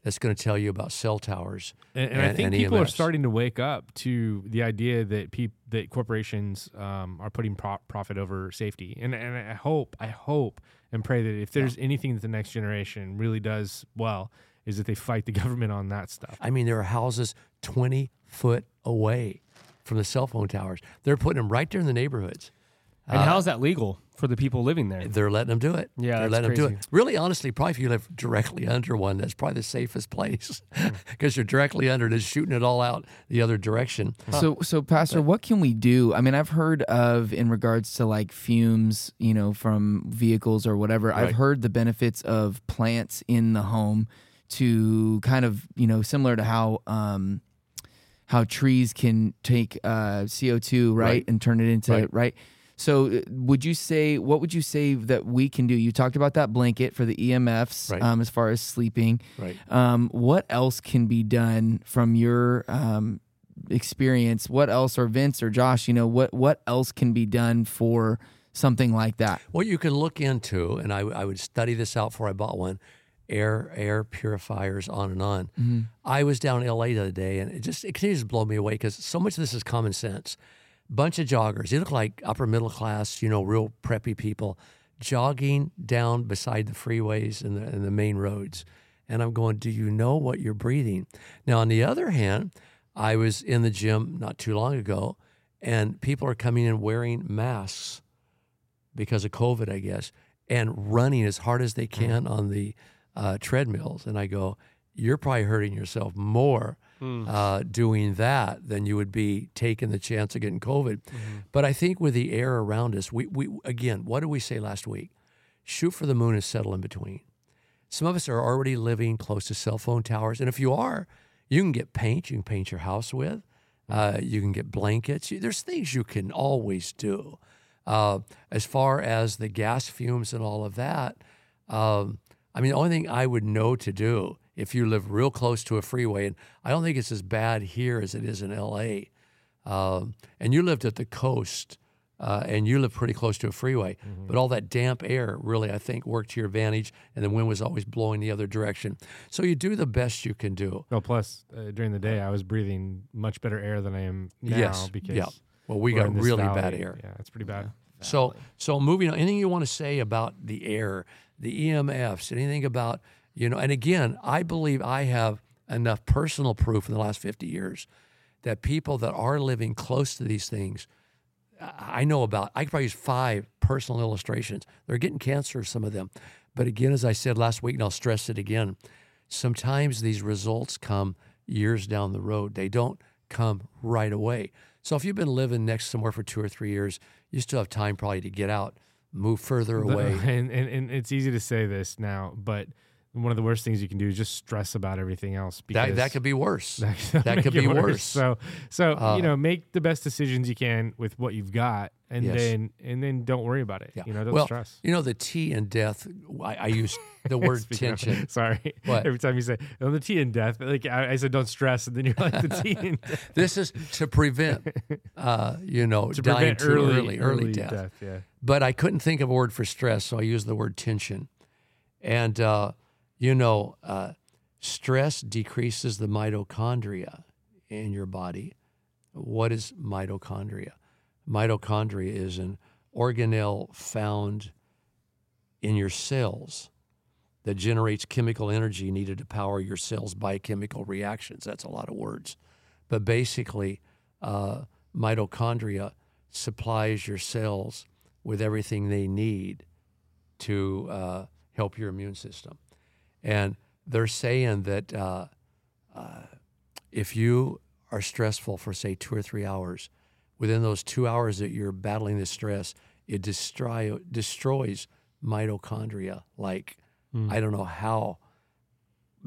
That's going to tell you about cell towers. And, and I think and people are starting to wake up to the idea that peop, that corporations um, are putting pro- profit over safety. And and I hope, I hope, and pray that if there's anything that the next generation really does well, is that they fight the government on that stuff. I mean, there are houses 20 foot away from the cell phone towers. They're putting them right there in the neighborhoods. And how is that legal for the people living there? They're letting them do it. Yeah, they're that's letting them do it. Really, honestly, probably if you live directly under one, that's probably the safest place because you're directly under it, it's shooting it all out the other direction. So, so Pastor, what can we do? I mean, I've heard of in regards to like fumes, you know, from vehicles or whatever. Right. I've heard the benefits of plants in the home to kind of, you know, similar to how um, how trees can take uh, CO two right, Right. and turn it into Right. right. So, uh, would you say what would you say that we can do? You talked about that blanket for the EMFs Right. um, as far as sleeping. Right. Um, what else can be done from your um, experience? What else, or Vince or Josh? You know, what what else can be done for something like that? What you can look into, and I, I would study this out before I bought one, air air purifiers, on and on. I was down in LA the other day, and it just it continues to blow me away because so much of this is common sense. Bunch of joggers, they look like upper middle class, you know, real preppy people, jogging down beside the freeways and the, and the main roads. And I'm going, do you know what you're breathing? Now, on the other hand, I was in the gym not too long ago, and people are coming in wearing masks because of COVID, I guess, and running as hard as they can on the uh, treadmills. And I go, you're probably hurting yourself more uh, doing that than you would be taking the chance of getting COVID. But I think with the air around us, we, we again, what did we say last week? Shoot for the moon and settle in between. Some of us are already living close to cell phone towers, and if you are, you can get paint. You can paint your house with. Uh, you can get blankets. There's things you can always do. Uh, as far as the gas fumes and all of that, um, I mean, the only thing I would know to do if you live real close to a freeway, and I don't think it's as bad here as it is in LA, um, and you lived at the coast uh, and you live pretty close to a freeway, but all that damp air really, I think, worked to your advantage, and the wind was always blowing the other direction. So you do the best you can do. No, plus uh, during the day, I was breathing much better air than I am now Yes, because yeah. Well, we got really valley. bad air. Yeah, it's pretty bad. So, so moving on. Anything you want to say about the air, the EMFs, anything about you know? And again, I believe I have enough personal proof in the last fifty years that people that are living close to these things, I know about. I could probably use five personal illustrations. They're getting cancer, some of them. But again, as I said last week, and I'll stress it again, sometimes these results come years down the road. They don't come right away. So if you've been living next somewhere for two or three years, you still have time probably to get out, move further The- away. and, and and it's easy to say this now, but one of the worst things you can do is just stress about everything else. Because That, that could be worse. that, that could be worse. So so Uh, you know, make the best decisions you can with what you've got, and Yes. then and then don't worry about it. Yeah. You know, don't well, stress. you know the T in death. I, I use the word Speaking of- tension. sorry. What? Every time you say on the T in death, like I, I said, don't stress, and then you're like the T in death. This is to prevent, uh, you know, to dying prevent too early, early, early, death. Yeah. But I couldn't think of a word for stress, so I used the word tension. And uh, you know, uh, stress decreases the mitochondria in your body. What is mitochondria? Mitochondria is an organelle found in your cells that generates chemical energy needed to power your cells' biochemical reactions. That's a lot of words. But basically, uh, mitochondria supplies your cells with everything they need to uh, help your immune system. And they're saying that uh, uh, if you are stressful for, say, two or three hours, within those two hours that you're battling this stress, it destroy, destroys mitochondria like I don't know how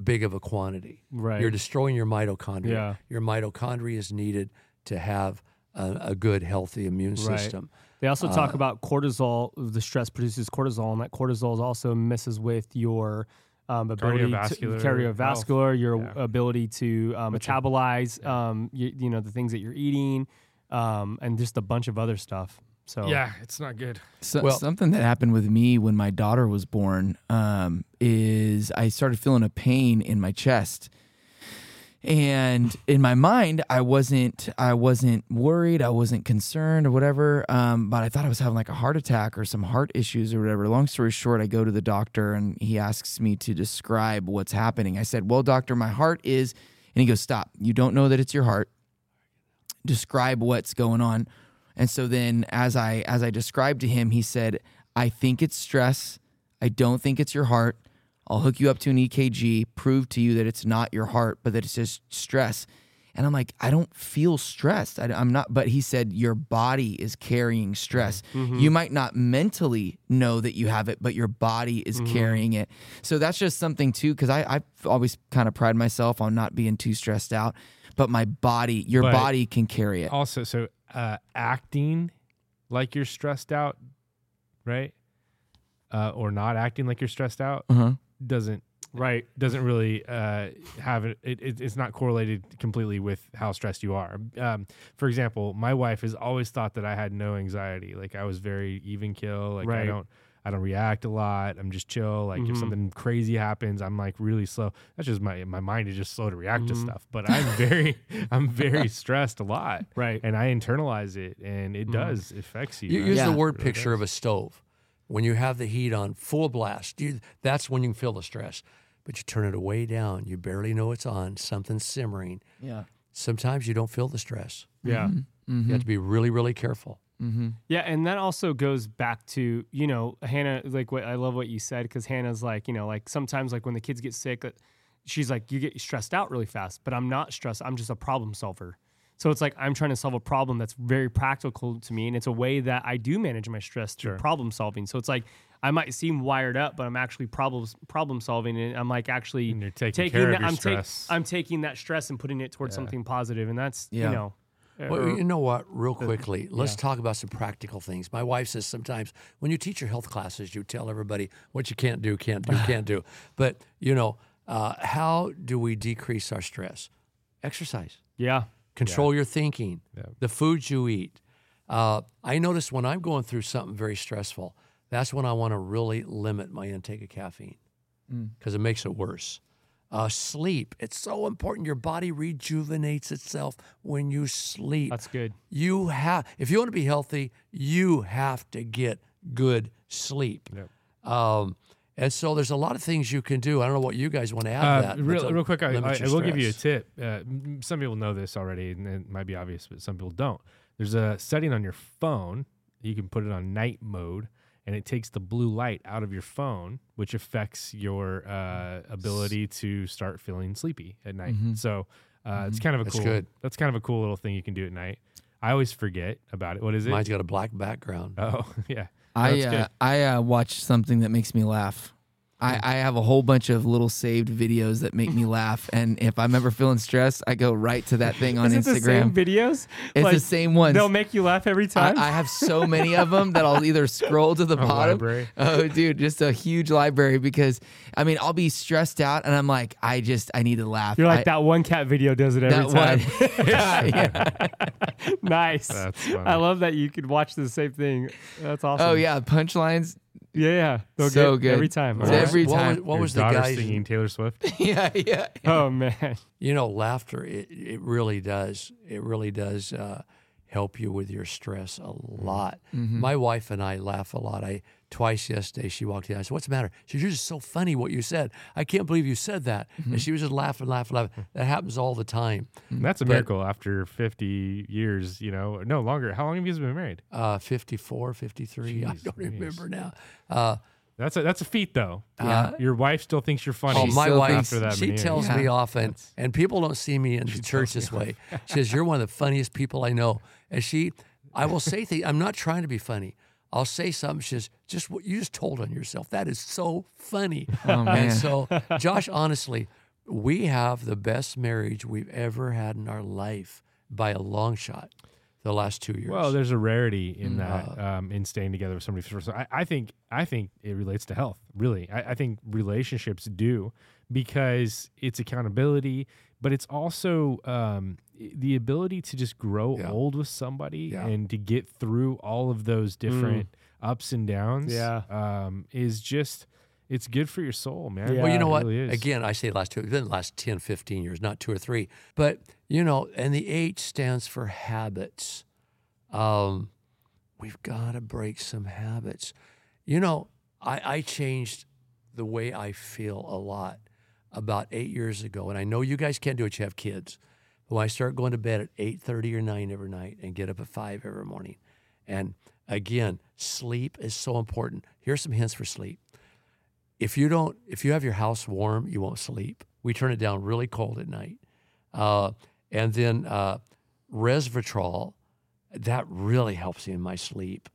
big of a quantity. Right. You're destroying your mitochondria. Yeah. Your mitochondria is needed to have a, a good, healthy immune Right. system. They also Uh, talk about cortisol. The stress produces cortisol, and that cortisol also messes with your um, ability Cardiovascular to cardiovascular, your Yeah. ability to um, Which are- metabolize, um, you, you know, the things that you're eating, um, and just a bunch of other stuff. So Yeah, it's not good. So, Well- something that happened with me when my daughter was born um, is I started feeling a pain in my chest, and in my mind, I wasn't I wasn't worried, I wasn't concerned or whatever. Um, but I thought I was having like a heart attack or some heart issues or whatever. Long story short, I go to the doctor and he asks me to describe what's happening. I said, "Well, doctor, my heart is," and he goes, "Stop! You don't know that it's your heart. Describe what's going on." And so then as I as I described to him, he said, "I think it's stress. I don't think it's your heart. I'll hook you up to an EKG, prove to you that it's not your heart, but that it's just stress." And I'm like, I don't feel stressed. I, am not. But he said, Your body is carrying stress. You might not mentally know that you have it, but your body is carrying it. So that's just something, too, because I've always kind of pride myself on not being too stressed out. But my body, your But- body can carry it. Also, so uh, acting like you're stressed out, right? Uh, or not acting like you're stressed out Uh-huh. Doesn't right. doesn't really uh, have it, it, it. It's not correlated completely with how stressed you are. Um, for example, my wife has always thought that I had no anxiety. Like I was very even kill. Like I don't. I don't react a lot. I'm just chill. Like if Mhm. something crazy happens, I'm like really slow. That's just my my mind is just slow to react to Mhm. stuff. But I'm very I'm very stressed a lot, Right. and I internalize it, and it Mhm. does affects you. You right? use Yeah. the word Really picture of a stove. When you have the heat on full blast, you, that's when you can feel the stress. But you turn it way down. You barely know it's on. Something's simmering. Yeah. Sometimes you don't feel the stress. Yeah. Mm-hmm. You have to be really, really careful. Mm-hmm. Yeah, and that also goes back to you know Hannah. Like what I love what you said because Hannah's like you know like sometimes like when the kids get sick, uh, she's like you get stressed out really fast. But I'm not stressed. I'm just a problem solver. So it's like I'm trying to solve a problem that's very practical to me, and it's a way that I do manage my stress through Sure. problem solving. So it's like I might seem wired up, but I'm actually problems problem solving, and I'm like actually And you're taking care of that your I'm stress. I'm taking that stress and putting it towards something positive, and that's Yeah. you know. Well, or- you know what? Real quickly, let's talk about some practical things. My wife says sometimes when you teach your health classes, you tell everybody what you can't do, can't do, can't do. But you know, uh, how do we decrease our stress? Exercise. yeah. Control your thinking. Yeah. The foods you eat. Uh, I notice when I'm going through something very stressful, that's when I want to really limit my intake of caffeine because it makes it worse. Uh, sleep. It's so important. Your body rejuvenates itself when you sleep. That's good. You have, if you want to be healthy, you have to get good sleep. Yep. Um, and so there's a lot of things you can do. I don't know what you guys want to add Uh, to that. real, to real quick, I, I, I will give you a tip. Uh, some people know this already, and it might be obvious, but some people don't. There's a setting on your phone. You can put it on night mode, and it takes the blue light out of your phone, which affects your uh, ability to start feeling sleepy at night. So uh, it's kind of a That's cool. good. That's kind of a cool little thing you can do at night. I always forget about it. What is it? Mine's got a black background. oh, yeah. I uh. I uh, watch something that makes me laugh. I, I have a whole bunch of little saved videos that make me laugh, and if I'm ever feeling stressed, I go right to that thing on Is it the same Instagram. videos? It's Like, the same ones. They'll make you laugh every time. I have so many of them that I'll either scroll to the bottom. library. Oh, dude, just a huge library because I mean I'll be stressed out and I'm like I just I need to laugh. You're like I- that one cat video does it every that time. one. yeah, yeah. nice. That's funny. I love that you could watch the same thing. That's awesome. Oh yeah, punchlines. Yeah, yeah. They'll So get every time. It's All right. every what time. Was, what Your was the daughter guy? singing Taylor Swift? yeah, yeah. Oh man. You know, laughter. It, it really does. It really does uh, help you with your stress a lot. Mm-hmm. My wife and I laugh a lot. I twice yesterday she walked in. I said, "What's the matter?" She said, "You're just so funny. What you said. I can't believe you said that." Mm-hmm. And she was just laughing, laughing, laughing. That happens all the time. That's a But- miracle after 50 years, you know. No, longer. How long have you been married? Uh, 54, 53. I don't Louise. remember now. Uh, That's a that's a feat though. Yeah. Your wife still thinks you're funny. Oh, my wife, after that she many years. tells Yeah. me often, and people don't see me in the church this way. She says, You're one of the funniest people I know. And she, I will say things, I'm not trying to be funny. I'll say something. She says, Just what you just told on yourself. That is so funny. Oh. And so, Josh, honestly, we have the best marriage we've ever had in our life by a long shot. The last two years. Well, there's a rarity in that Uh, um, in staying together with somebody for so I, I think I think it relates to health. Really, I, I think relationships do because it's accountability, but it's also um, the ability to just grow Yeah. old with somebody Yeah. and to get through all of those different ups and downs. Yeah. um, is just it's good for your soul, man. Yeah. Well, you know what? really. Again, I say last two, it didn't last 10, 15 years, not two or three. But, you know, and the H stands for habits. Um, we've got to break some habits. You know, I, I changed the way I feel a lot about eight years ago. And I know you guys can't do it, you have kids. When I start going to bed at 8.30 or 9 every night and get up at 5 every morning. And again, sleep is so important. Here's some hints for sleep. If you don't if you have your house warm you won't sleep. We turn it down really cold at night. Uh, and then uh, resveratrol that really helps me in my sleep.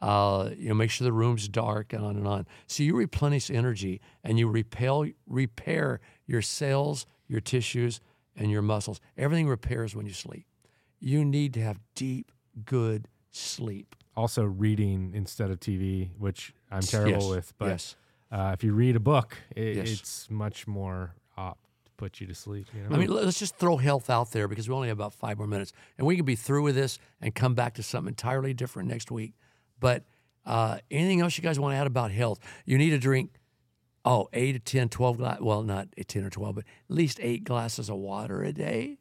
Uh, you know make sure the room's dark and on and on. So you replenish energy and you repel, repair your cells your tissues and your muscles everything repairs when you sleep you need to have deep good sleep Also, reading instead of TV, which I'm terrible Yes, with, but yes uh, if you read a book, it, Yes. it's much more apt to put you to sleep. You know? I mean, let's just throw health out there because we only have about five more minutes, and we can be through with this and come back to something entirely different next week. But uh, anything else you guys want to add about health? You need to drink, oh, eight to 10, 12 glasses. Well, not 10 or 12, but at least eight glasses of water a day.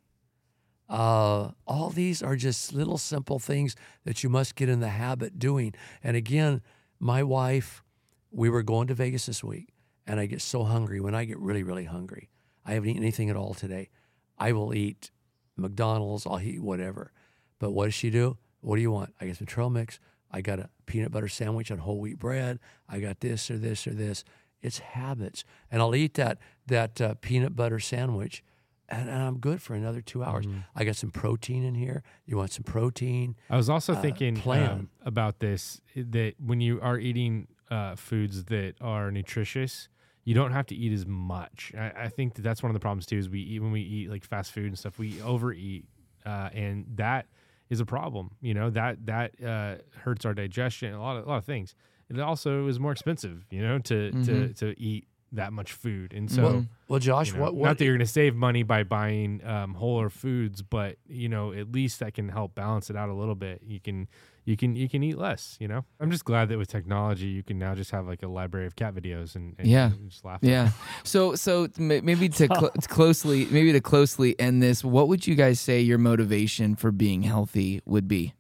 Uh, all these are just little simple things that you must get in the habit doing. And again, my wife, we were going to Vegas this week, and I get so hungry. When I get really, really hungry, I haven't eaten anything at all today. I will eat McDonald's, I'll eat whatever. But what does she do? What do you want? I get some trail mix. I got a peanut butter sandwich on whole wheat bread. I got this or this or this. It's habits, and I'll eat that that uh, peanut butter sandwich, and, and I'm good for another two hours. I got some protein in here. You want some protein? I was also uh, thinking um, about this that when you are eating uh, foods that are nutritious, you don't have to eat as much. I, I think that that's one of the problems too. Is we eat when we eat like fast food and stuff, we overeat, uh, and that is a problem. You know that that uh, hurts our digestion. A lot of a lot of things. It also is more expensive. You know to to to eat that much food, and so. well, well, Josh, you know, what, not that you're going to save money by buying um, wholer foods, but you know at least that can help balance it out a little bit. You can you can you can eat less. You know, I'm just glad that with technology you can now just have like a library of cat videos and, and Yeah. and just laugh. at Yeah. So so maybe to cl- closely maybe to closely end this, what would you guys say your motivation for being healthy would be?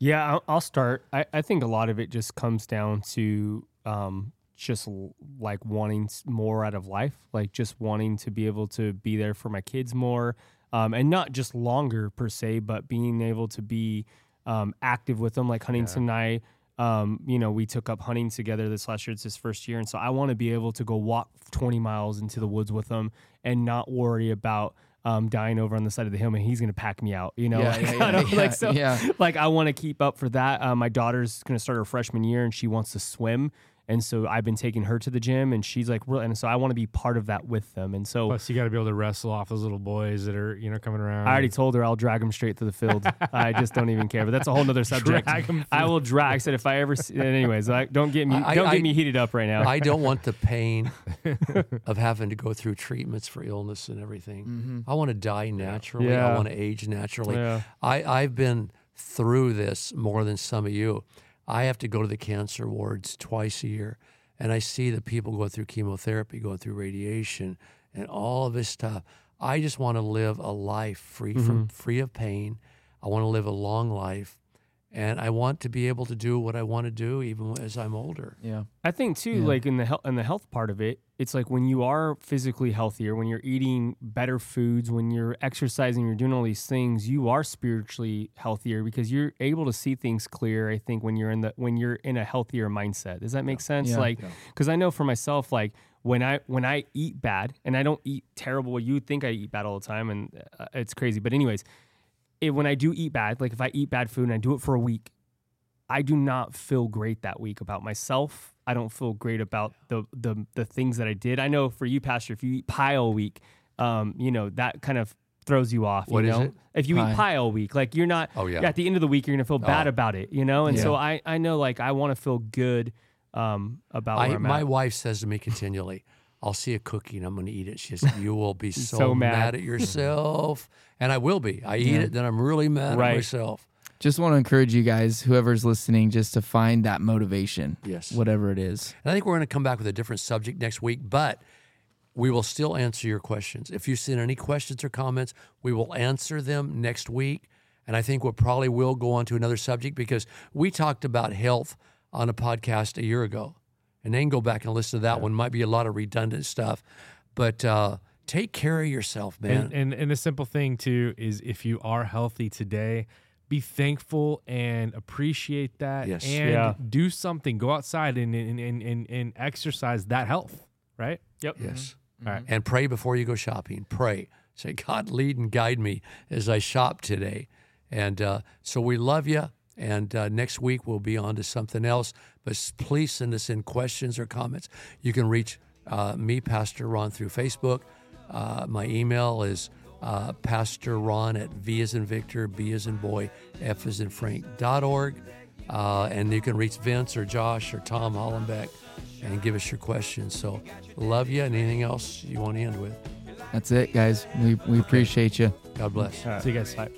Yeah, I'll, start. I, I think a lot of it just comes down to um, just l- like wanting more out of life, like just wanting to be able to be there for my kids more, um, and not just longer per se, but being able to be um, active with them. Like Huntington and I, um, you know, we took up hunting together this last year. It's his first year, and so I want to be able to go walk 20 miles into the woods with them and not worry about. Um, dying over on the side of the hill, and he's gonna pack me out. You know, Yeah, like, yeah, yeah, like so like I want to keep up for that. Uh, my daughter's to start her freshman year and she wants to swim. And so I've been taking her to the gym and she's like, real, and so I want to be part of that with them. And so Plus, you got to be able to wrestle off those little boys that are you know coming around. I already told her I'll drag them straight to the field. I just don't even care. But that's a whole nother subject. Drag 'em I will drag. I said if I ever. See, anyways, like, don't get me. I- don't I- get me heated up right now. I don't want the pain of having to go through treatments for illness and everything. Mm-hmm. I want to die naturally. I want to age naturally. Yeah. I, I've been through this more than some of you. I have to go to the cancer wards twice a year, and I see the people going through chemotherapy, going through radiation, and all of this stuff. I just want to live a life free from mm-hmm. free of pain. I want to live a long life, and I want to be able to do what I want to do even as I'm older. Yeah. I think too, Yeah. like in the health in the health part of it, it's like when you are physically healthier, when you're eating better foods, when you're exercising, you're doing all these things, you are spiritually healthier because you're able to see things clear. I think when you're in the when you're in a healthier mindset. Does that make sense? Yeah. Like because I know for myself, like when I when I eat bad and I don't eat terrible, you think I eat bad all the time, and uh, it's crazy. But anyways, it, when I do eat bad, like if I eat bad food and I do it for a week, I do not feel great that week about myself I don't feel great about the the the things that I did. I know for you, Pastor, if you eat pie all week, um, you know that kind of throws you off. What you is know, it? if you Pie. eat pie all week, like you're not. Oh, yeah. At the end of the week, you're gonna feel bad Oh. about it. You know, and so I I know like I want to feel good um, about I, my wife says to me continually, I'll see a cookie and I'm going to eat it. She says, You will be so, So mad. mad. at yourself. and I will be. I eat Yeah. it, then I'm really mad Right. at myself. Just want to encourage you guys, whoever's listening, just to find that motivation. Yes. Whatever it is. And I think we're going to come back with a different subject next week, but we will still answer your questions. If you send any questions or comments, we will answer them next week. And I think we probably will go on to another subject because we talked about health on a podcast a year ago. And then go back and listen to that one. Might be a lot of redundant stuff. But uh, take care of yourself, man. And, and and a simple thing too is if you are healthy today, be thankful and appreciate that, Yes. and Yeah. do something. Go outside and and, and and and exercise that health. Right. Yep. yes. All right. And pray before you go shopping. Pray. Say, God, lead and guide me as I shop today. And uh, so we love you. And uh, next week we'll be on to something else. But please send us in questions or comments. You can reach uh, me, Pastor Ron, through Facebook. Uh, my email is uh, Pastor Ron at V as in Victor, B as in boy, F as in frank Frank.org. Uh, and you can reach Vince or Josh or Tom Hollenbeck and give us your questions. So love you. And anything else you want to end with? That's it, guys. We, we appreciate you. God bless. All right. See you guys. Bye.